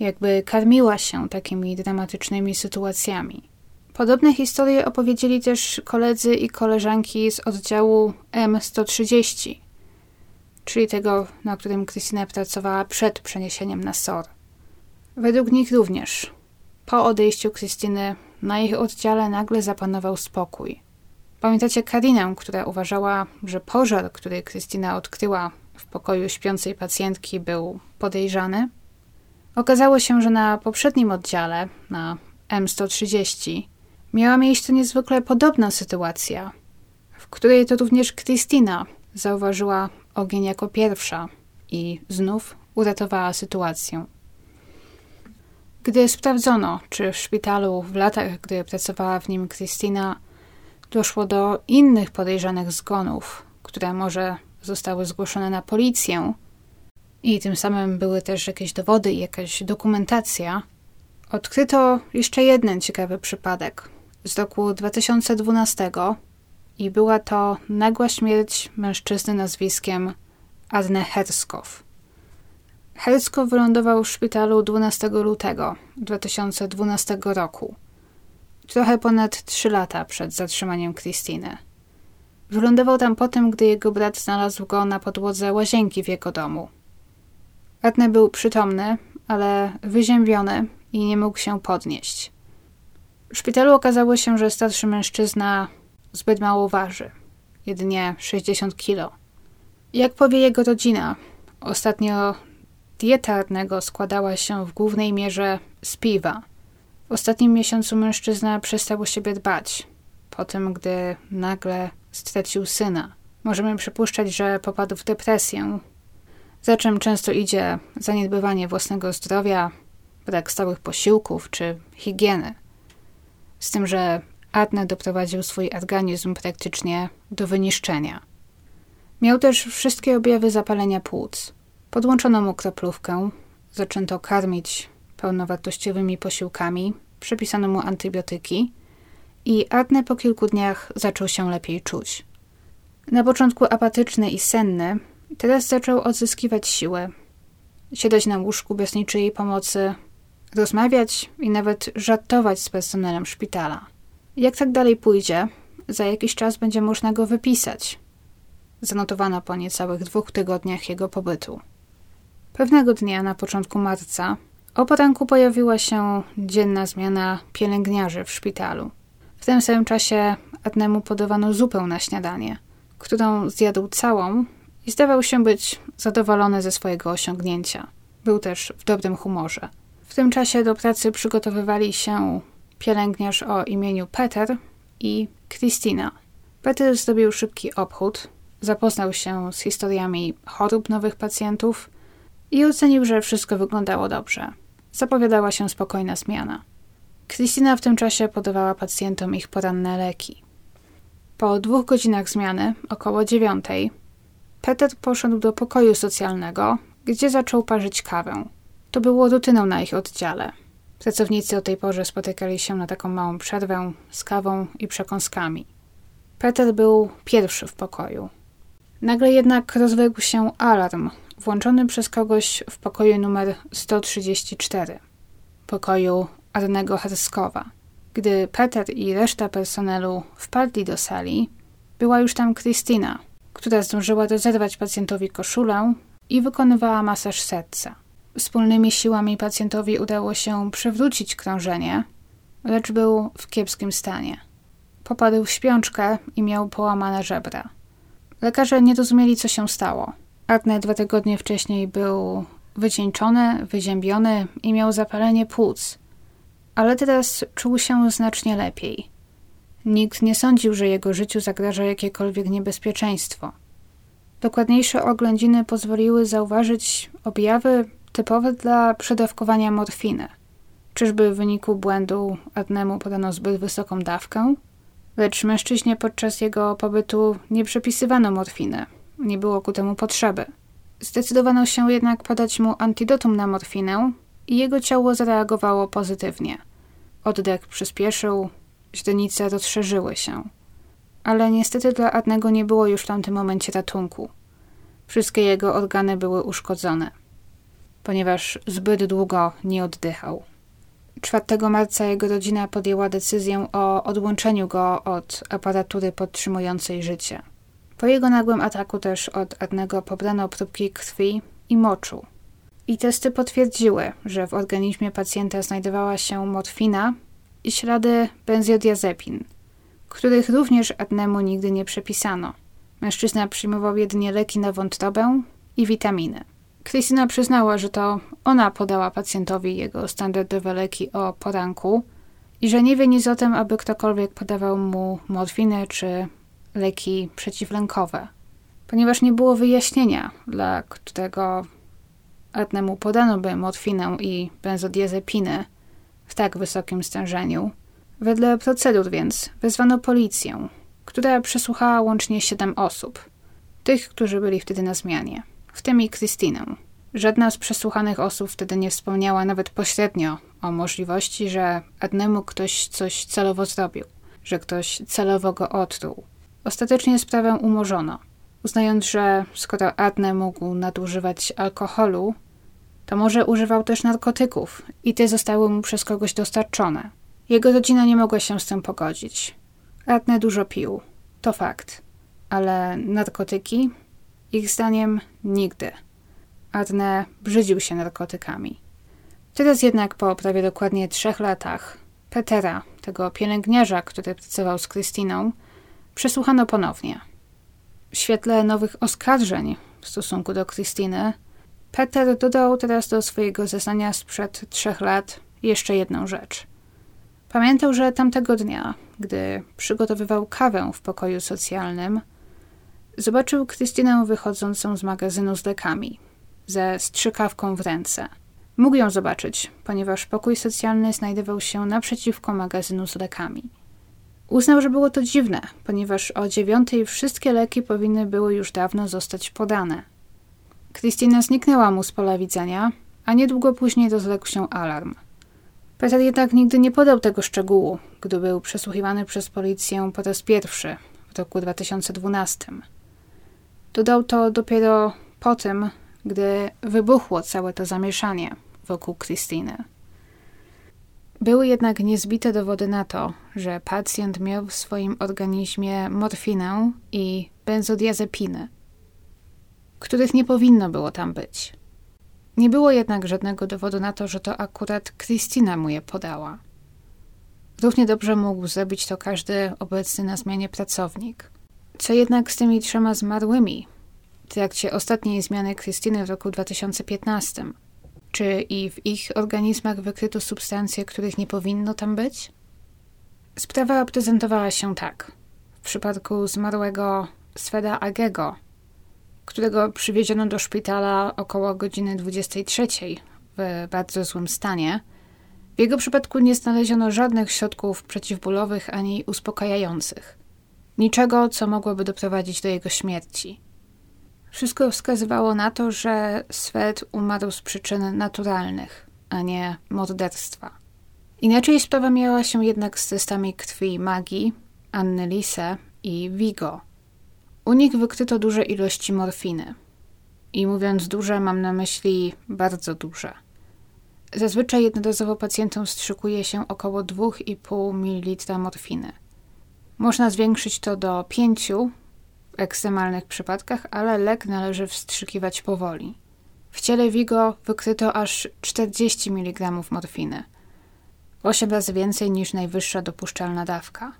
Jakby karmiła się takimi dramatycznymi sytuacjami. Podobne historie opowiedzieli też koledzy i koleżanki z oddziału M130, czyli tego, na którym Krystyna pracowała przed przeniesieniem na SOR. Według nich również. Po odejściu Krystyny na ich oddziale nagle zapanował spokój. Pamiętacie Karinę, która uważała, że pożar, który Krystyna odkryła w pokoju śpiącej pacjentki, był podejrzany? Okazało się, że na poprzednim oddziale, na M130, miała miejsce niezwykle podobna sytuacja, w której to również Krystyna zauważyła ogień jako pierwsza i znów uratowała sytuację. Gdy sprawdzono, czy w szpitalu w latach, gdy pracowała w nim Krystyna, doszło do innych podejrzanych zgonów, które może zostały zgłoszone na policję i tym samym były też jakieś dowody i jakaś dokumentacja, odkryto jeszcze jeden ciekawy przypadek z roku 2012 i była to nagła śmierć mężczyzny nazwiskiem Arne Herskow. Herskow wylądował w szpitalu 12 lutego 2012 roku, trochę ponad 3 lata przed zatrzymaniem Krystyny. Wylądował tam po tym, gdy jego brat znalazł go na podłodze łazienki w jego domu. Adne był przytomny, ale wyziębiony i nie mógł się podnieść. W szpitalu okazało się, że starszy mężczyzna zbyt mało waży. Jedynie 60 kilo. Jak powie jego rodzina, ostatnio dieta składała się w głównej mierze z piwa. W ostatnim miesiącu mężczyzna przestał o siebie dbać. Po tym, gdy nagle stracił syna. Możemy przypuszczać, że popadł w depresję, za czym często idzie zaniedbywanie własnego zdrowia, brak stałych posiłków czy higieny. Z tym, że Adne doprowadził swój organizm praktycznie do wyniszczenia. Miał też wszystkie objawy zapalenia płuc. Podłączono mu kroplówkę, zaczęto karmić pełnowartościowymi posiłkami, przepisano mu antybiotyki i Adne po kilku dniach zaczął się lepiej czuć. Na początku apatyczny i senny, teraz zaczął odzyskiwać siłę. Siadać na łóżku bez niczyjej pomocy, rozmawiać i nawet żartować z personelem szpitala. Jak tak dalej pójdzie, za jakiś czas będzie można go wypisać. Zanotowano po niecałych dwóch tygodniach jego pobytu. Pewnego dnia na początku marca o poranku pojawiła się dzienna zmiana pielęgniarzy w szpitalu. W tym samym czasie Adnemu podawano zupę na śniadanie, którą zjadł całą i zdawał się być zadowolony ze swojego osiągnięcia. Był też w dobrym humorze. W tym czasie do pracy przygotowywali się pielęgniarz o imieniu Peter i Christina. Peter zrobił szybki obchód, zapoznał się z historiami chorób nowych pacjentów i ocenił, że wszystko wyglądało dobrze. Zapowiadała się spokojna zmiana. Christina w tym czasie podawała pacjentom ich poranne leki. Po dwóch godzinach zmiany, około dziewiątej, Peter poszedł do pokoju socjalnego, gdzie zaczął parzyć kawę. To było rutyną na ich oddziale. Pracownicy o tej porze spotykali się na taką małą przerwę z kawą i przekąskami. Peter był pierwszy w pokoju. Nagle jednak rozległ się alarm, włączony przez kogoś w pokoju numer 134, pokoju Arnego Herskowa. Gdy Peter i reszta personelu wpadli do sali, była już tam Krystyna, która zdążyła rozerwać pacjentowi koszulę i wykonywała masaż serca. Wspólnymi siłami pacjentowi udało się przywrócić krążenie, lecz był w kiepskim stanie. Popadł w śpiączkę i miał połamane żebra. Lekarze nie rozumieli, co się stało. Adne dwa tygodnie wcześniej był wycieńczony, wyziębiony i miał zapalenie płuc, ale teraz czuł się znacznie lepiej. Nikt nie sądził, że jego życiu zagraża jakiekolwiek niebezpieczeństwo. Dokładniejsze oględziny pozwoliły zauważyć objawy typowe dla przedawkowania morfiny. Czyżby w wyniku błędu Adnemu podano zbyt wysoką dawkę? Lecz mężczyźnie podczas jego pobytu nie przepisywano morfiny. Nie było ku temu potrzeby. Zdecydowano się jednak podać mu antidotum na morfinę i jego ciało zareagowało pozytywnie. Oddech przyspieszył, źrenice rozszerzyły się. Ale niestety dla Adnego nie było już w tamtym momencie ratunku. Wszystkie jego organy były uszkodzone ponieważ zbyt długo nie oddychał. 4 marca jego rodzina podjęła decyzję o odłączeniu go od aparatury podtrzymującej życie. Po jego nagłym ataku też od Adnego pobrano próbki krwi i moczu. I testy potwierdziły, że w organizmie pacjenta znajdowała się morfina i ślady benzodiazepin, których również Adnemu nigdy nie przepisano. Mężczyzna przyjmował jedynie leki na wątrobę i witaminy. Krystyna przyznała, że to ona podała pacjentowi jego standardowe leki o poranku i że nie wie nic o tym, aby ktokolwiek podawał mu morfinę czy leki przeciwlękowe. Ponieważ nie było wyjaśnienia, dla którego Adnemu podano by morfinę i benzodiazepinę w tak wysokim stężeniu. Wedle procedur więc wezwano policję, która przesłuchała łącznie siedem osób, tych, którzy byli wtedy na zmianie w tym i Krystynę. Żadna z przesłuchanych osób wtedy nie wspomniała nawet pośrednio o możliwości, że Adnemu ktoś coś celowo zrobił, że ktoś celowo go otruł. Ostatecznie sprawę umorzono, uznając, że skoro Adne mógł nadużywać alkoholu, to może używał też narkotyków i te zostały mu przez kogoś dostarczone. Jego rodzina nie mogła się z tym pogodzić. Adne dużo pił. To fakt ale narkotyki? Ich zdaniem nigdy. Arne brzydził się narkotykami. Teraz jednak po prawie dokładnie trzech latach Petera, tego pielęgniarza, który pracował z Krystyną, przesłuchano ponownie. W świetle nowych oskarżeń w stosunku do Krystyny, Peter dodał teraz do swojego zeznania sprzed trzech lat jeszcze jedną rzecz. Pamiętał, że tamtego dnia, gdy przygotowywał kawę w pokoju socjalnym, zobaczył Krystynę wychodzącą z magazynu z lekami, ze strzykawką w ręce. Mógł ją zobaczyć, ponieważ pokój socjalny znajdował się naprzeciwko magazynu z lekami. Uznał, że było to dziwne, ponieważ o dziewiątej wszystkie leki powinny były już dawno zostać podane. Krystyna zniknęła mu z pola widzenia, a niedługo później rozległ się alarm. Peter jednak nigdy nie podał tego szczegółu, gdy był przesłuchiwany przez policję po raz pierwszy w roku 2012. Dodał to dopiero po tym, gdy wybuchło całe to zamieszanie wokół Krystyny. Były jednak niezbite dowody na to, że pacjent miał w swoim organizmie morfinę i benzodiazepiny, których nie powinno było tam być. Nie było jednak żadnego dowodu na to, że to akurat Krystyna mu je podała. Równie dobrze mógł zrobić to każdy obecny na zmianie pracownik. Co jednak z tymi trzema zmarłymi w trakcie ostatniej zmiany Krystyny w roku 2015? Czy i w ich organizmach wykryto substancje, których nie powinno tam być? Sprawa prezentowała się tak. W przypadku zmarłego Sveda Agego, którego przywieziono do szpitala około godziny 23 w bardzo złym stanie, w jego przypadku nie znaleziono żadnych środków przeciwbólowych ani uspokajających. Niczego, co mogłoby doprowadzić do jego śmierci. Wszystko wskazywało na to, że Swed umarł z przyczyn naturalnych, a nie morderstwa. Inaczej sprawa miała się jednak z testami krwi magii, Anny Lise i Vigo. U nich wykryto duże ilości morfiny. I mówiąc duże, mam na myśli bardzo duże. Zazwyczaj jednorazowo pacjentom wstrzykuje się około 2,5 ml morfiny. Można zwiększyć to do 5 w ekstremalnych przypadkach, ale lek należy wstrzykiwać powoli. W ciele Vigo wykryto aż 40 mg morfiny. 8 razy więcej niż najwyższa dopuszczalna dawka.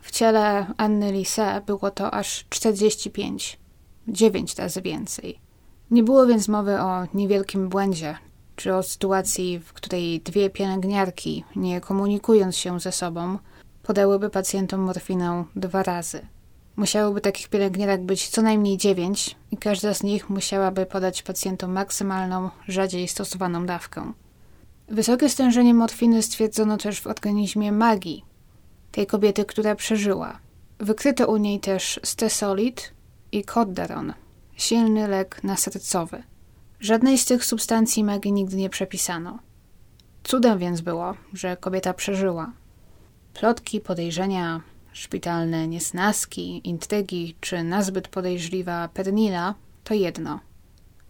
W ciele Anny Lise było to aż 45, 9 razy więcej. Nie było więc mowy o niewielkim błędzie, czy o sytuacji, w której dwie pielęgniarki, nie komunikując się ze sobą, podałyby pacjentom morfinę dwa razy. Musiałoby takich pielęgniarek być co najmniej dziewięć i każda z nich musiałaby podać pacjentom maksymalną, rzadziej stosowaną dawkę. Wysokie stężenie morfiny stwierdzono też w organizmie magii, tej kobiety, która przeżyła. Wykryto u niej też stesolid i koddaron, silny lek nasercowy. Żadnej z tych substancji magii nigdy nie przepisano. Cudem więc było, że kobieta przeżyła. Plotki, podejrzenia, szpitalne niesnaski, intrygi czy nazbyt podejrzliwa pernila to jedno.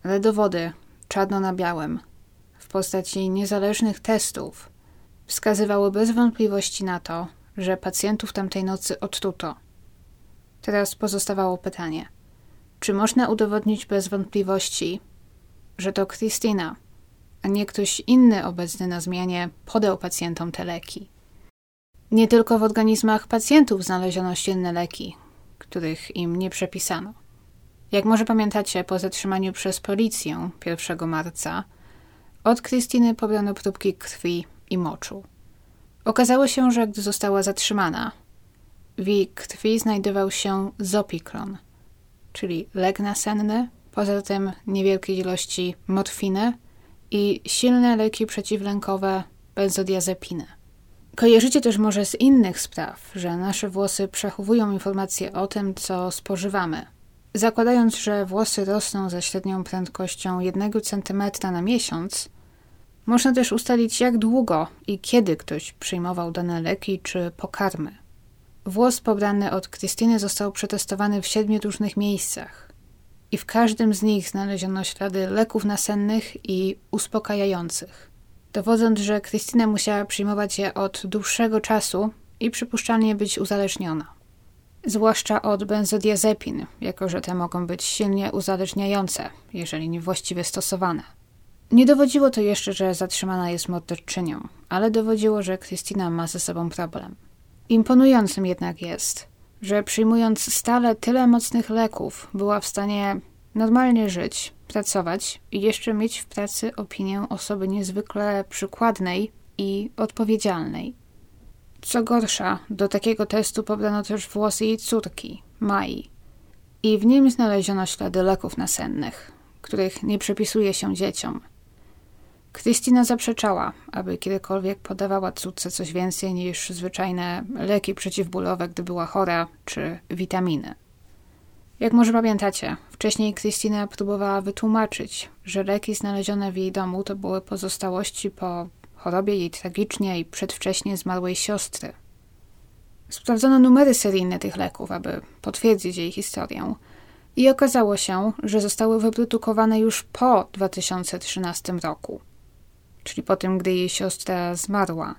Ale dowody, czarno na białym, w postaci niezależnych testów, wskazywały bez wątpliwości na to, że pacjentów tamtej nocy odtuto. Teraz pozostawało pytanie: czy można udowodnić bez wątpliwości, że to Krystyna, a nie ktoś inny obecny na zmianie podał pacjentom te leki? Nie tylko w organizmach pacjentów znaleziono silne leki, których im nie przepisano. Jak może pamiętacie, po zatrzymaniu przez policję 1 marca od Krystyny pobrano próbki krwi i moczu. Okazało się, że gdy została zatrzymana, w jej krwi znajdował się zopikron, czyli lek nasenny, poza tym niewielkie ilości morfiny i silne leki przeciwlękowe benzodiazepiny. Kojarzycie też może z innych spraw, że nasze włosy przechowują informacje o tym, co spożywamy. Zakładając, że włosy rosną ze średnią prędkością 1 cm na miesiąc, można też ustalić, jak długo i kiedy ktoś przyjmował dane leki czy pokarmy. Włos pobrany od Krystyny został przetestowany w siedmiu różnych miejscach i w każdym z nich znaleziono ślady leków nasennych i uspokajających dowodząc, że Krystyna musiała przyjmować je od dłuższego czasu i przypuszczalnie być uzależniona. zwłaszcza od benzodiazepin, jako że te mogą być silnie uzależniające, jeżeli niewłaściwie stosowane. Nie dowodziło to jeszcze, że zatrzymana jest morderczynią, ale dowodziło, że Krystyna ma ze sobą problem. Imponującym jednak jest, że przyjmując stale tyle mocnych leków, była w stanie normalnie żyć, pracować i jeszcze mieć w pracy opinię osoby niezwykle przykładnej i odpowiedzialnej. Co gorsza, do takiego testu pobrano też włosy jej córki, Mai. I w nim znaleziono ślady leków nasennych, których nie przepisuje się dzieciom. Krystyna zaprzeczała, aby kiedykolwiek podawała córce coś więcej niż zwyczajne leki przeciwbólowe, gdy była chora, czy witaminy. Jak może pamiętacie, wcześniej Krystyna próbowała wytłumaczyć, że leki znalezione w jej domu to były pozostałości po chorobie jej tragicznie i przedwcześnie zmarłej siostry. Sprawdzono numery seryjne tych leków, aby potwierdzić jej historię, i okazało się, że zostały wyprodukowane już po 2013 roku, czyli po tym, gdy jej siostra zmarła,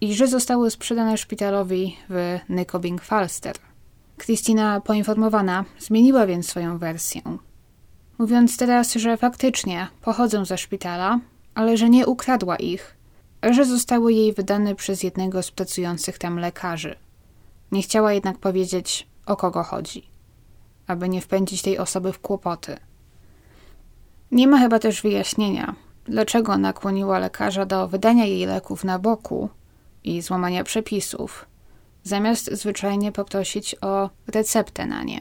i że zostały sprzedane szpitalowi w Nykobing Falster. Christina, poinformowana, zmieniła więc swoją wersję. Mówiąc teraz, że faktycznie pochodzą ze szpitala, ale że nie ukradła ich, że zostały jej wydane przez jednego z pracujących tam lekarzy. Nie chciała jednak powiedzieć, o kogo chodzi, aby nie wpędzić tej osoby w kłopoty. Nie ma chyba też wyjaśnienia, dlaczego nakłoniła lekarza do wydania jej leków na boku i złamania przepisów, zamiast zwyczajnie poprosić o receptę na nie.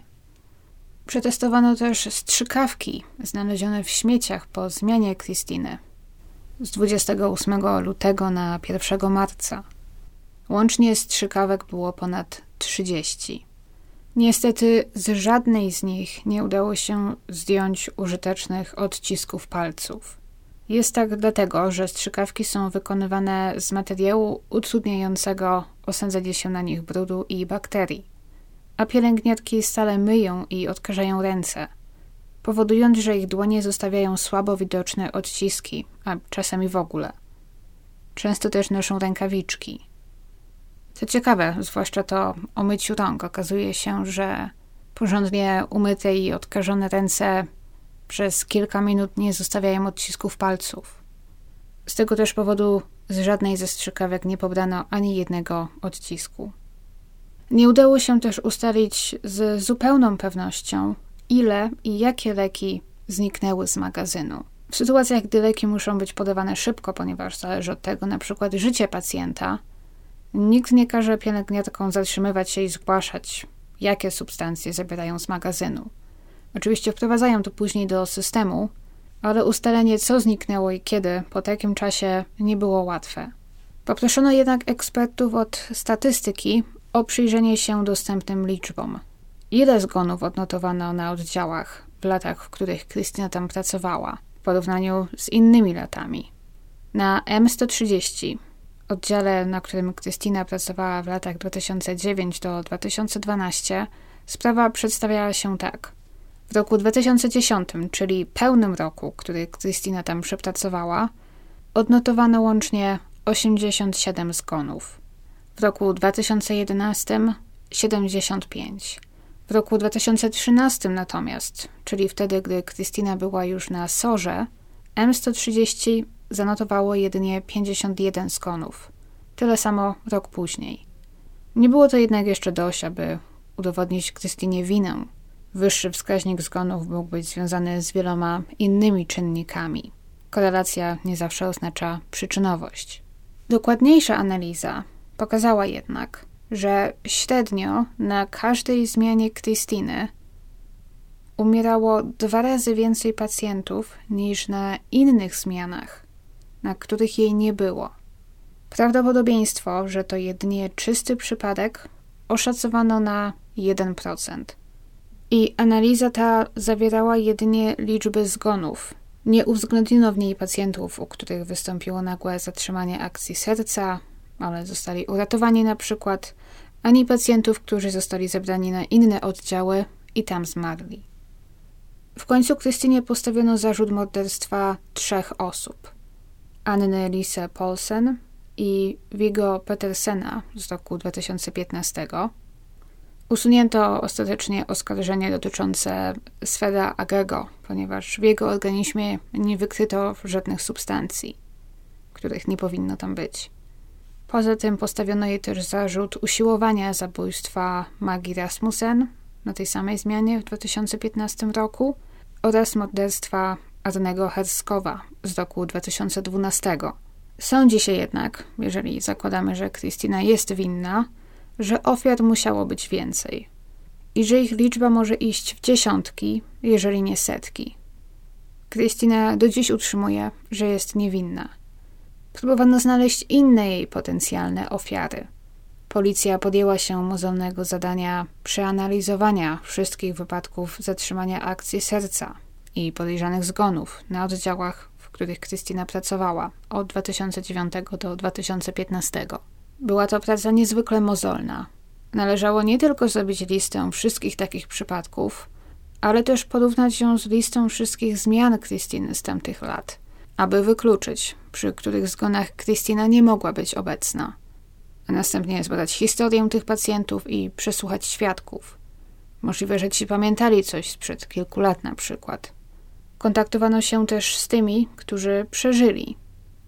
Przetestowano też strzykawki znalezione w śmieciach po zmianie Krystyny z 28 lutego na 1 marca. Łącznie strzykawek było ponad 30. Niestety z żadnej z nich nie udało się zdjąć użytecznych odcisków palców. Jest tak dlatego, że strzykawki są wykonywane z materiału utrudniającego osadzenie się na nich brudu i bakterii, a pielęgniarki stale myją i odkażają ręce, powodując, że ich dłonie zostawiają słabo widoczne odciski, a czasami w ogóle. Często też noszą rękawiczki. Co ciekawe, zwłaszcza to o myciu rąk, okazuje się, że porządnie umyte i odkażone ręce przez kilka minut nie zostawiają odcisków palców. Z tego też powodu z żadnej ze strzykawek nie pobrano ani jednego odcisku. Nie udało się też ustalić z zupełną pewnością, ile i jakie leki zniknęły z magazynu. W sytuacjach, gdy leki muszą być podawane szybko, ponieważ zależy od tego na przykład życie pacjenta, nikt nie każe pielęgniarkom zatrzymywać się i zgłaszać, jakie substancje zabierają z magazynu. Oczywiście wprowadzają to później do systemu, ale ustalenie, co zniknęło i kiedy po takim czasie nie było łatwe. Poproszono jednak ekspertów od statystyki o przyjrzenie się dostępnym liczbom. Ile zgonów odnotowano na oddziałach w latach, w których Krystyna tam pracowała, w porównaniu z innymi latami? Na M130, oddziale, na którym Krystyna pracowała w latach 2009 do 2012, sprawa przedstawiała się tak – w roku 2010, czyli pełnym roku, który Krystyna tam przepracowała, odnotowano łącznie 87 zgonów. W roku 2011 75. W roku 2013 natomiast, czyli wtedy, gdy Krystyna była już na Sorze, M130 zanotowało jedynie 51 zgonów. Tyle samo rok później. Nie było to jednak jeszcze dość, aby udowodnić Krystynie winę Wyższy wskaźnik zgonów mógł być związany z wieloma innymi czynnikami. Korelacja nie zawsze oznacza przyczynowość. Dokładniejsza analiza pokazała jednak, że średnio na każdej zmianie Krystyny umierało dwa razy więcej pacjentów niż na innych zmianach, na których jej nie było. Prawdopodobieństwo, że to jedynie czysty przypadek, oszacowano na 1% i analiza ta zawierała jedynie liczby zgonów. Nie uwzględniono w niej pacjentów, u których wystąpiło nagłe zatrzymanie akcji serca, ale zostali uratowani na przykład, ani pacjentów, którzy zostali zebrani na inne oddziały i tam zmarli. W końcu Krystynie postawiono zarzut morderstwa trzech osób. Anny Lise Polsen i Vigo Petersena z roku 2015, Usunięto ostatecznie oskarżenie dotyczące Sfera Agego, ponieważ w jego organizmie nie wykryto żadnych substancji, których nie powinno tam być. Poza tym postawiono jej też zarzut usiłowania zabójstwa Magii Rasmussen na tej samej zmianie w 2015 roku oraz morderstwa Arnego Herskowa z roku 2012. Sądzi się jednak, jeżeli zakładamy, że Krystyna jest winna, że ofiar musiało być więcej i że ich liczba może iść w dziesiątki, jeżeli nie setki. Krystyna do dziś utrzymuje, że jest niewinna. Próbowano znaleźć inne jej potencjalne ofiary. Policja podjęła się mozolnego zadania przeanalizowania wszystkich wypadków zatrzymania akcji serca i podejrzanych zgonów na oddziałach, w których Krystyna pracowała od 2009 do 2015. Była to praca niezwykle mozolna. Należało nie tylko zrobić listę wszystkich takich przypadków, ale też porównać ją z listą wszystkich zmian Krystyny z tamtych lat, aby wykluczyć, przy których zgonach Krystyna nie mogła być obecna. A następnie zbadać historię tych pacjentów i przesłuchać świadków. Możliwe, że ci pamiętali coś sprzed kilku lat na przykład. Kontaktowano się też z tymi, którzy przeżyli,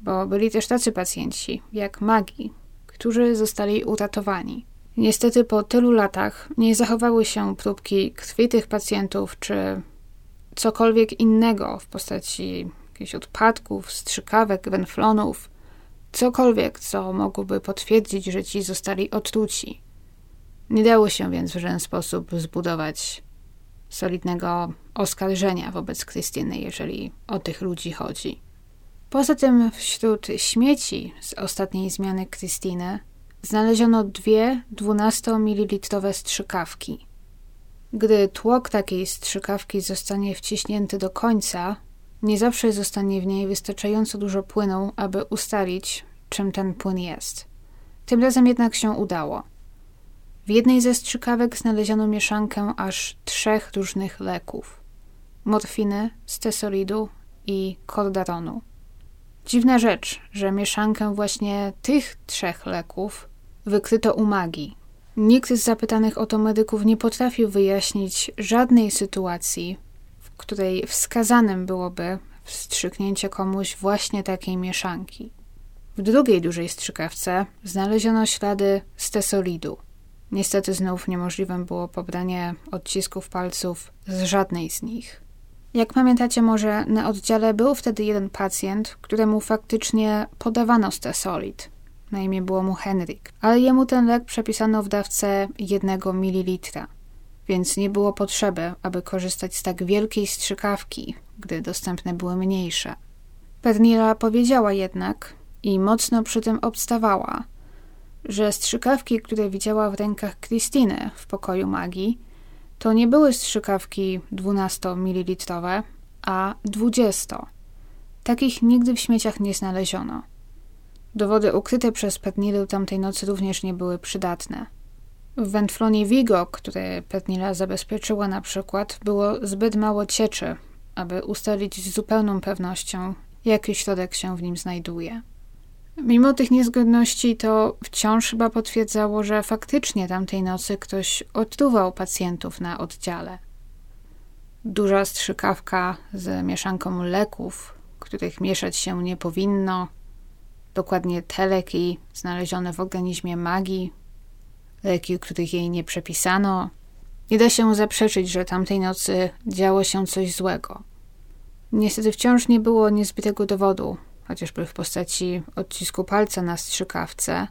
bo byli też tacy pacjenci, jak Magi, którzy zostali uratowani. Niestety po tylu latach nie zachowały się próbki krwi tych pacjentów, czy cokolwiek innego w postaci jakichś odpadków, strzykawek, wenflonów, cokolwiek, co mogłoby potwierdzić, że ci zostali otruci. Nie dało się więc w żaden sposób zbudować solidnego oskarżenia wobec Krystyny, jeżeli o tych ludzi chodzi. Poza tym wśród śmieci z ostatniej zmiany Krystyny znaleziono dwie 12-ml strzykawki. Gdy tłok takiej strzykawki zostanie wciśnięty do końca, nie zawsze zostanie w niej wystarczająco dużo płynu, aby ustalić, czym ten płyn jest. Tym razem jednak się udało. W jednej ze strzykawek znaleziono mieszankę aż trzech różnych leków: morfiny, stesolidu i kordaronu. Dziwna rzecz, że mieszankę właśnie tych trzech leków wykryto u magii. Nikt z zapytanych o to medyków nie potrafił wyjaśnić żadnej sytuacji, w której wskazanym byłoby wstrzyknięcie komuś właśnie takiej mieszanki. W drugiej dużej strzykawce znaleziono ślady stesolidu. Niestety znów niemożliwym było pobranie odcisków palców z żadnej z nich. Jak pamiętacie może, na oddziale był wtedy jeden pacjent, któremu faktycznie podawano stesolid. Na imię było mu Henryk, ale jemu ten lek przepisano w dawce jednego mililitra, więc nie było potrzeby, aby korzystać z tak wielkiej strzykawki, gdy dostępne były mniejsze. Pernila powiedziała jednak i mocno przy tym obstawała, że strzykawki, które widziała w rękach Krystyny w pokoju magii, to nie były strzykawki 12-ml, a 20. Takich nigdy w śmieciach nie znaleziono. Dowody ukryte przez Petnilę tamtej nocy również nie były przydatne. W wędflonie Vigo, które Petnila zabezpieczyła na przykład, było zbyt mało cieczy, aby ustalić z zupełną pewnością, jaki środek się w nim znajduje. Mimo tych niezgodności to wciąż chyba potwierdzało, że faktycznie tamtej nocy ktoś otruwał pacjentów na oddziale. Duża strzykawka z mieszanką leków, których mieszać się nie powinno, dokładnie te leki znalezione w organizmie magii, leki, których jej nie przepisano. Nie da się zaprzeczyć, że tamtej nocy działo się coś złego. Niestety wciąż nie było niezbytego dowodu, chociażby w postaci odcisku palca na strzykawce,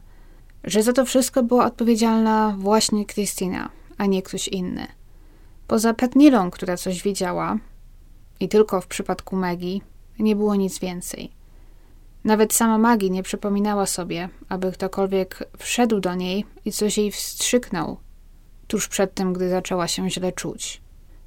że za to wszystko była odpowiedzialna właśnie Krystyna, a nie ktoś inny. Poza Petnilą, która coś wiedziała, i tylko w przypadku Maggie, nie było nic więcej. Nawet sama Maggie nie przypominała sobie, aby ktokolwiek wszedł do niej i coś jej wstrzyknął, tuż przed tym, gdy zaczęła się źle czuć.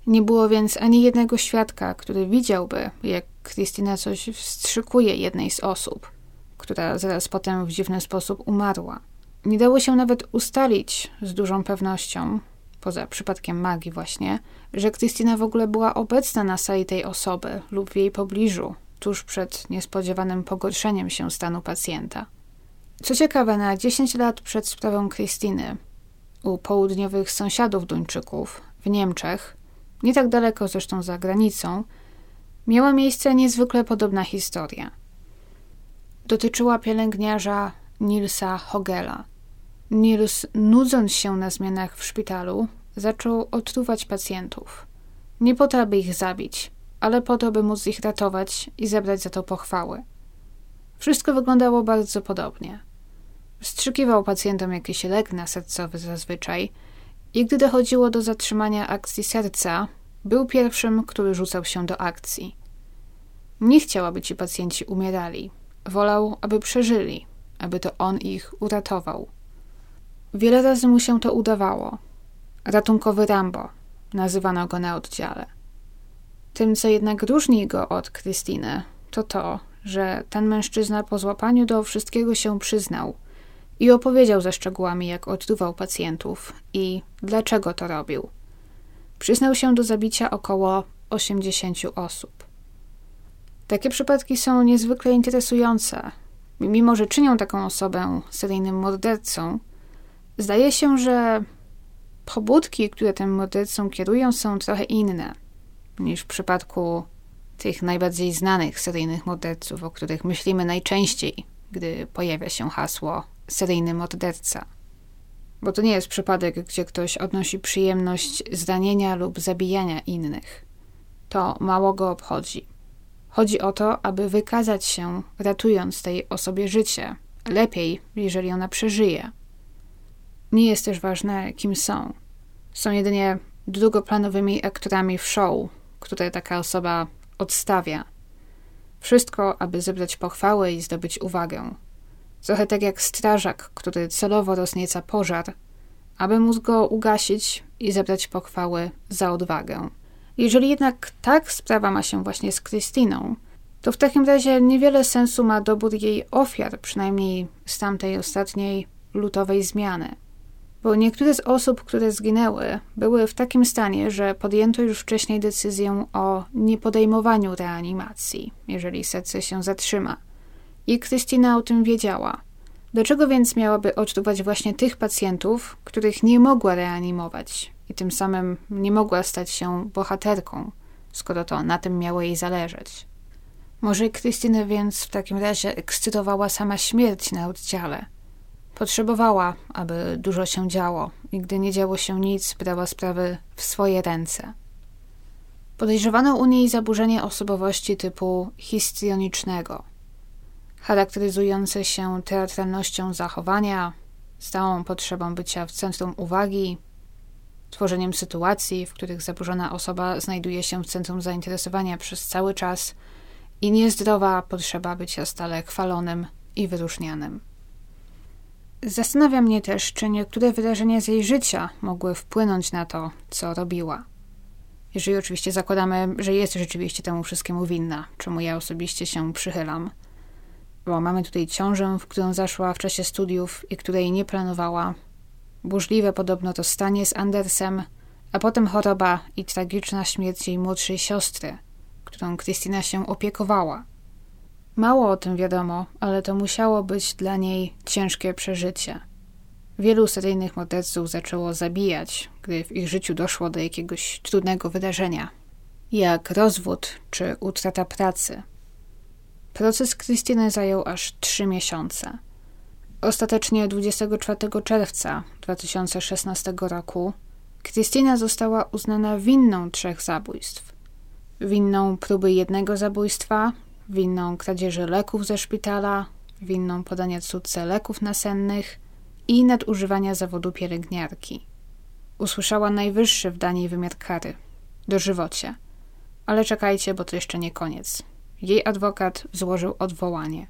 Nie było więc ani jednego świadka, który widziałby, jak Krystyna coś wstrzykuje jednej z osób, która zaraz potem w dziwny sposób umarła. Nie dało się nawet ustalić z dużą pewnością, poza przypadkiem magii właśnie, że Krystyna w ogóle była obecna na sali tej osoby lub w jej pobliżu, tuż przed niespodziewanym pogorszeniem się stanu pacjenta. Co ciekawe, na 10 lat przed sprawą Krystyny u południowych sąsiadów Duńczyków w Niemczech, nie tak daleko zresztą za granicą, miała miejsce niezwykle podobna historia. Dotyczyła pielęgniarza Nilsa Hogela. Nils, nudząc się na zmianach w szpitalu, zaczął otruwać pacjentów. Nie po to, aby ich zabić, ale po to, by móc ich ratować i zebrać za to pochwały. Wszystko wyglądało bardzo podobnie. Wstrzykiwał pacjentom jakiś lek na sercowy zazwyczaj i gdy dochodziło do zatrzymania akcji serca, był pierwszym, który rzucał się do akcji. Nie chciał, aby ci pacjenci umierali. Wolał, aby przeżyli, aby to on ich uratował. Wiele razy mu się to udawało. Ratunkowy Rambo, nazywano go na oddziale. Tym, co jednak różni go od Krystyny, to to, że ten mężczyzna po złapaniu do wszystkiego się przyznał i opowiedział ze szczegółami, jak odruwał pacjentów i dlaczego to robił. Przyznał się do zabicia około 80 osób. Takie przypadki są niezwykle interesujące. Mimo, że czynią taką osobę seryjnym mordercą, zdaje się, że pobudki, które tym mordercą kierują, są trochę inne niż w przypadku tych najbardziej znanych seryjnych morderców, o których myślimy najczęściej, gdy pojawia się hasło seryjny morderca. Bo to nie jest przypadek, gdzie ktoś odnosi przyjemność zranienia lub zabijania innych. To mało go obchodzi. Chodzi o to, aby wykazać się, ratując tej osobie życie. Lepiej, jeżeli ona przeżyje. Nie jest też ważne, kim są. Są jedynie drugoplanowymi aktorami w show, które taka osoba odstawia. Wszystko, aby zebrać pochwałę i zdobyć uwagę. Trochę tak jak strażak, który celowo roznieca pożar, aby móc go ugasić i zebrać pochwały za odwagę. Jeżeli jednak tak sprawa ma się właśnie z Krystyną, to w takim razie niewiele sensu ma dobór jej ofiar, przynajmniej z tamtej ostatniej lutowej zmiany bo niektóre z osób, które zginęły, były w takim stanie, że podjęto już wcześniej decyzję o niepodejmowaniu reanimacji, jeżeli serce się zatrzyma. I Krystyna o tym wiedziała. Dlaczego więc miałaby odczuwać właśnie tych pacjentów, których nie mogła reanimować i tym samym nie mogła stać się bohaterką, skoro to na tym miało jej zależeć? Może Krystynę więc w takim razie ekscytowała sama śmierć na oddziale – Potrzebowała, aby dużo się działo i gdy nie działo się nic, brała sprawy w swoje ręce. Podejrzewano u niej zaburzenie osobowości typu histrionicznego, charakteryzujące się teatralnością zachowania, stałą potrzebą bycia w centrum uwagi, tworzeniem sytuacji, w których zaburzona osoba znajduje się w centrum zainteresowania przez cały czas i niezdrowa potrzeba bycia stale chwalonym i wyróżnianym. Zastanawia mnie też, czy niektóre wydarzenia z jej życia mogły wpłynąć na to, co robiła. Jeżeli oczywiście zakładamy, że jest rzeczywiście temu wszystkiemu winna, czemu ja osobiście się przychylam. Bo mamy tutaj ciążę, w którą zaszła w czasie studiów i której nie planowała. Burzliwe podobno to stanie z Andersem, a potem choroba i tragiczna śmierć jej młodszej siostry, którą Krystyna się opiekowała. Mało o tym wiadomo, ale to musiało być dla niej ciężkie przeżycie. Wielu seryjnych morderców zaczęło zabijać, gdy w ich życiu doszło do jakiegoś trudnego wydarzenia, jak rozwód czy utrata pracy. Proces Krystyny zajął aż trzy miesiące. Ostatecznie 24 czerwca 2016 roku Krystyna została uznana winną trzech zabójstw. Winną próby jednego zabójstwa, winną kradzieży leków ze szpitala, winną podania córce leków nasennych i nadużywania zawodu pielęgniarki. Usłyszała najwyższy w Danii wymiar kary dożywocie. Ale czekajcie, bo to jeszcze nie koniec. Jej adwokat złożył odwołanie.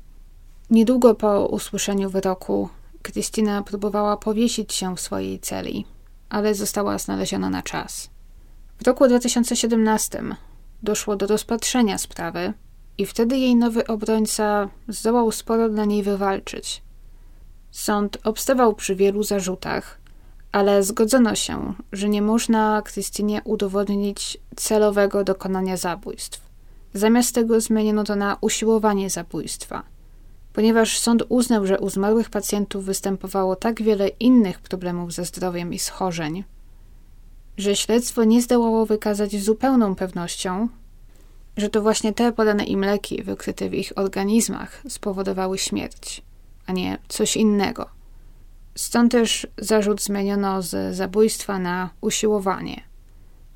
Niedługo po usłyszeniu wyroku Krystyna próbowała powiesić się w swojej celi, ale została znaleziona na czas. W roku 2017 doszło do rozpatrzenia sprawy i wtedy jej nowy obrońca zdołał sporo dla niej wywalczyć. Sąd obstawał przy wielu zarzutach, ale zgodzono się, że nie można Krystynie udowodnić celowego dokonania zabójstw. Zamiast tego zmieniono to na usiłowanie zabójstwa. ponieważ sąd uznał, że u zmarłych pacjentów występowało tak wiele innych problemów ze zdrowiem i schorzeń, że śledztwo nie zdołało wykazać z zupełną pewnością, że to właśnie te podane im leki wykryte w ich organizmach spowodowały śmierć, a nie coś innego. Stąd też zarzut zmieniono z zabójstwa na usiłowanie,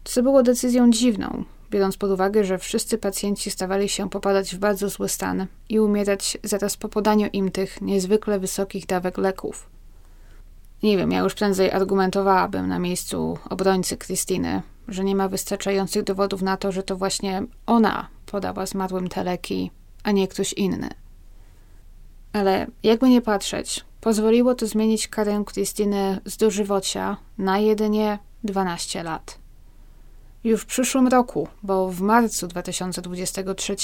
co było decyzją dziwną, biorąc pod uwagę, że wszyscy pacjenci stawali się popadać w bardzo zły stan i umierać zaraz po podaniu im tych niezwykle wysokich dawek leków. Nie wiem, ja już prędzej argumentowałabym na miejscu obrońcy Krystyny, że nie ma wystarczających dowodów na to, że to właśnie ona podała zmarłym te leki, a nie ktoś inny. Ale jakby nie patrzeć, pozwoliło to zmienić karę Krystyny z dożywocia na jedynie 12 lat. Już w przyszłym roku, bo w marcu 2023,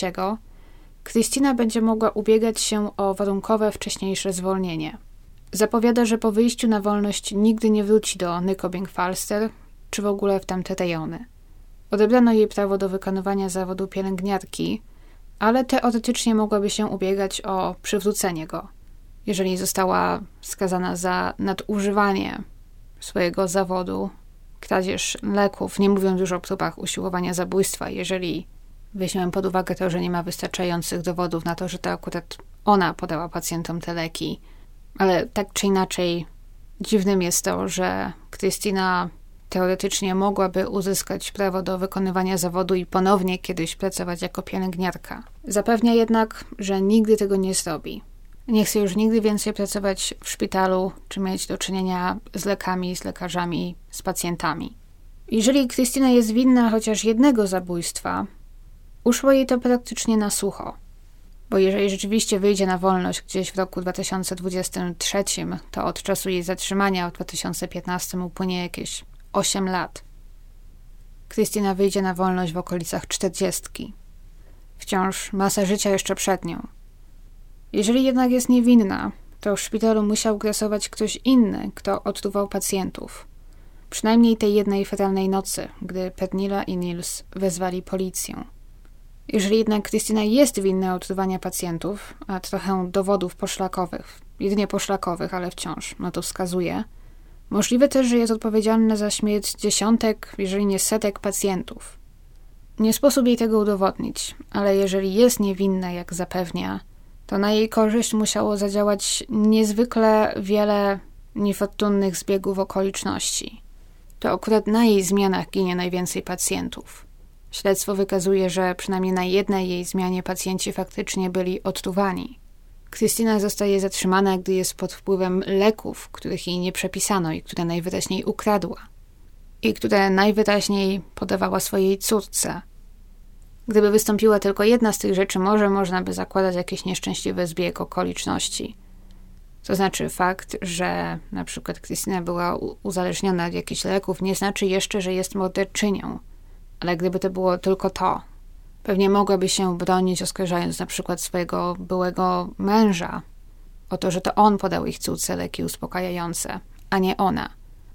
Krystyna będzie mogła ubiegać się o warunkowe wcześniejsze zwolnienie. Zapowiada, że po wyjściu na wolność nigdy nie wróci do Nykobing Falster, czy w ogóle w tamte rejony. Odebrano jej prawo do wykonywania zawodu pielęgniarki, ale teoretycznie mogłaby się ubiegać o przywrócenie go, jeżeli została skazana za nadużywanie swojego zawodu, kradzież leków, nie mówiąc już o próbach usiłowania zabójstwa, jeżeli weźmiemy pod uwagę to, że nie ma wystarczających dowodów na to, że to akurat ona podała pacjentom te leki. Ale tak czy inaczej, dziwnym jest to, że Krystyna teoretycznie mogłaby uzyskać prawo do wykonywania zawodu i ponownie kiedyś pracować jako pielęgniarka. Zapewnia jednak, że nigdy tego nie zrobi. Nie chce już nigdy więcej pracować w szpitalu, czy mieć do czynienia z lekami, z lekarzami, z pacjentami. Jeżeli Krystyna jest winna chociaż jednego zabójstwa, uszło jej to praktycznie na sucho. Bo jeżeli rzeczywiście wyjdzie na wolność gdzieś w roku 2023, to od czasu jej zatrzymania w 2015 upłynie jakieś 8 lat. Krystyna wyjdzie na wolność w okolicach 40. Wciąż masa życia jeszcze przed nią. Jeżeli jednak jest niewinna, to w szpitalu musiał grasować ktoś inny, kto odtruwał pacjentów. Przynajmniej tej jednej fatalnej nocy, gdy Pernilla i Nils wezwali policję. Jeżeli jednak Krystyna jest winna odtruwania pacjentów, a trochę dowodów poszlakowych, jedynie poszlakowych, ale wciąż no to wskazuje, możliwe też, że jest odpowiedzialna za śmierć dziesiątek, jeżeli nie setek pacjentów. Nie sposób jej tego udowodnić, ale jeżeli jest niewinna, jak zapewnia, to na jej korzyść musiało zadziałać niezwykle wiele niefortunnych zbiegów okoliczności. To akurat na jej zmianach ginie najwięcej pacjentów. Śledztwo wykazuje, że przynajmniej na jednej jej zmianie pacjenci faktycznie byli odtruwani. Krystyna zostaje zatrzymana, gdy jest pod wpływem leków, których jej nie przepisano i które najwyraźniej ukradła. I które najwyraźniej podawała swojej córce, Gdyby wystąpiła tylko jedna z tych rzeczy, może można by zakładać jakiś nieszczęśliwy zbieg okoliczności. To znaczy fakt, że na przykład Krystyna była uzależniona od jakichś leków, nie znaczy jeszcze, że jest morderczynią. Ale gdyby to było tylko to, pewnie mogłaby się bronić, oskarżając na przykład swojego byłego męża o to, że to on podał ich córce leki uspokajające, a nie ona.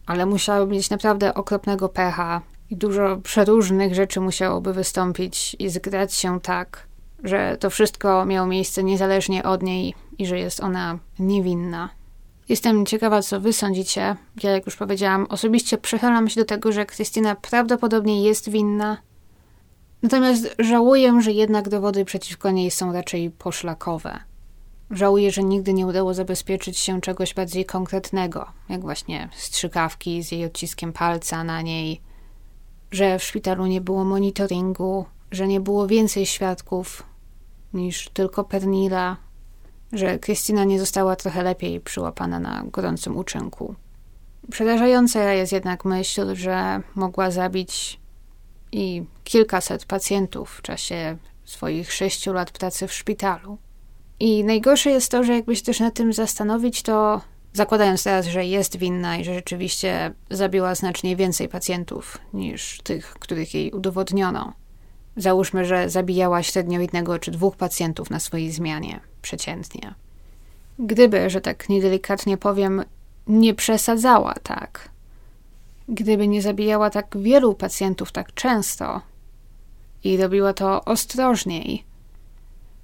Ale musiałaby mieć naprawdę okropnego pecha, i dużo przeróżnych rzeczy musiałoby wystąpić i zgrać się tak, że to wszystko miało miejsce niezależnie od niej i że jest ona niewinna. Jestem ciekawa, co wy sądzicie. Ja, jak już powiedziałam, osobiście przychylam się do tego, że Krystyna prawdopodobnie jest winna. Natomiast żałuję, że jednak dowody przeciwko niej są raczej poszlakowe. Żałuję, że nigdy nie udało zabezpieczyć się czegoś bardziej konkretnego, jak właśnie strzykawki z jej odciskiem palca na niej, że w szpitalu nie było monitoringu, że nie było więcej świadków niż tylko Pernila, że Krystyna nie została trochę lepiej przyłapana na gorącym uczynku. Przerażająca jest jednak myśl, że mogła zabić i kilkaset pacjentów w czasie swoich sześciu lat pracy w szpitalu. I najgorsze jest to, że jakby się też na tym zastanowić, to Zakładając teraz, że jest winna i że rzeczywiście zabiła znacznie więcej pacjentów niż tych, których jej udowodniono. Załóżmy, że zabijała średnio jednego czy dwóch pacjentów na swojej zmianie, przeciętnie. Gdyby, że tak niedelikatnie powiem, nie przesadzała tak, gdyby nie zabijała tak wielu pacjentów tak często i robiła to ostrożniej,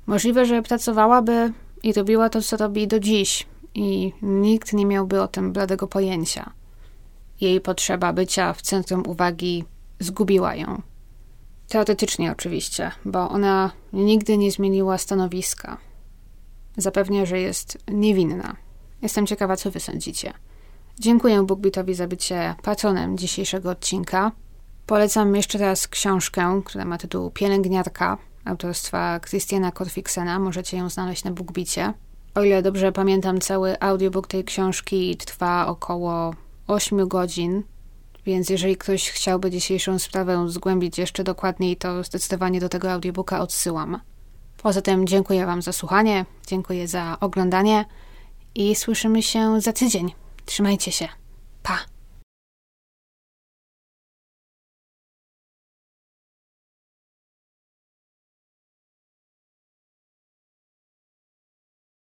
możliwe, że pracowałaby i robiła to, co robi do dziś, i nikt nie miałby o tym bladego pojęcia. Jej potrzeba bycia w centrum uwagi zgubiła ją. Teoretycznie oczywiście, bo ona nigdy nie zmieniła stanowiska. Zapewnia, że jest niewinna. Jestem ciekawa, co wy sądzicie. Dziękuję Bookbitowi za bycie patronem dzisiejszego odcinka. Polecam jeszcze raz książkę, która ma tytuł Pielęgniarka autorstwa Christiana Korfiksena. Możecie ją znaleźć na Bookbicie. O ile dobrze pamiętam, cały audiobook tej książki trwa około 8 godzin, więc jeżeli ktoś chciałby dzisiejszą sprawę zgłębić jeszcze dokładniej, to zdecydowanie do tego audiobooka odsyłam. Poza tym dziękuję Wam za słuchanie, dziękuję za oglądanie i słyszymy się za tydzień. Trzymajcie się. Pa!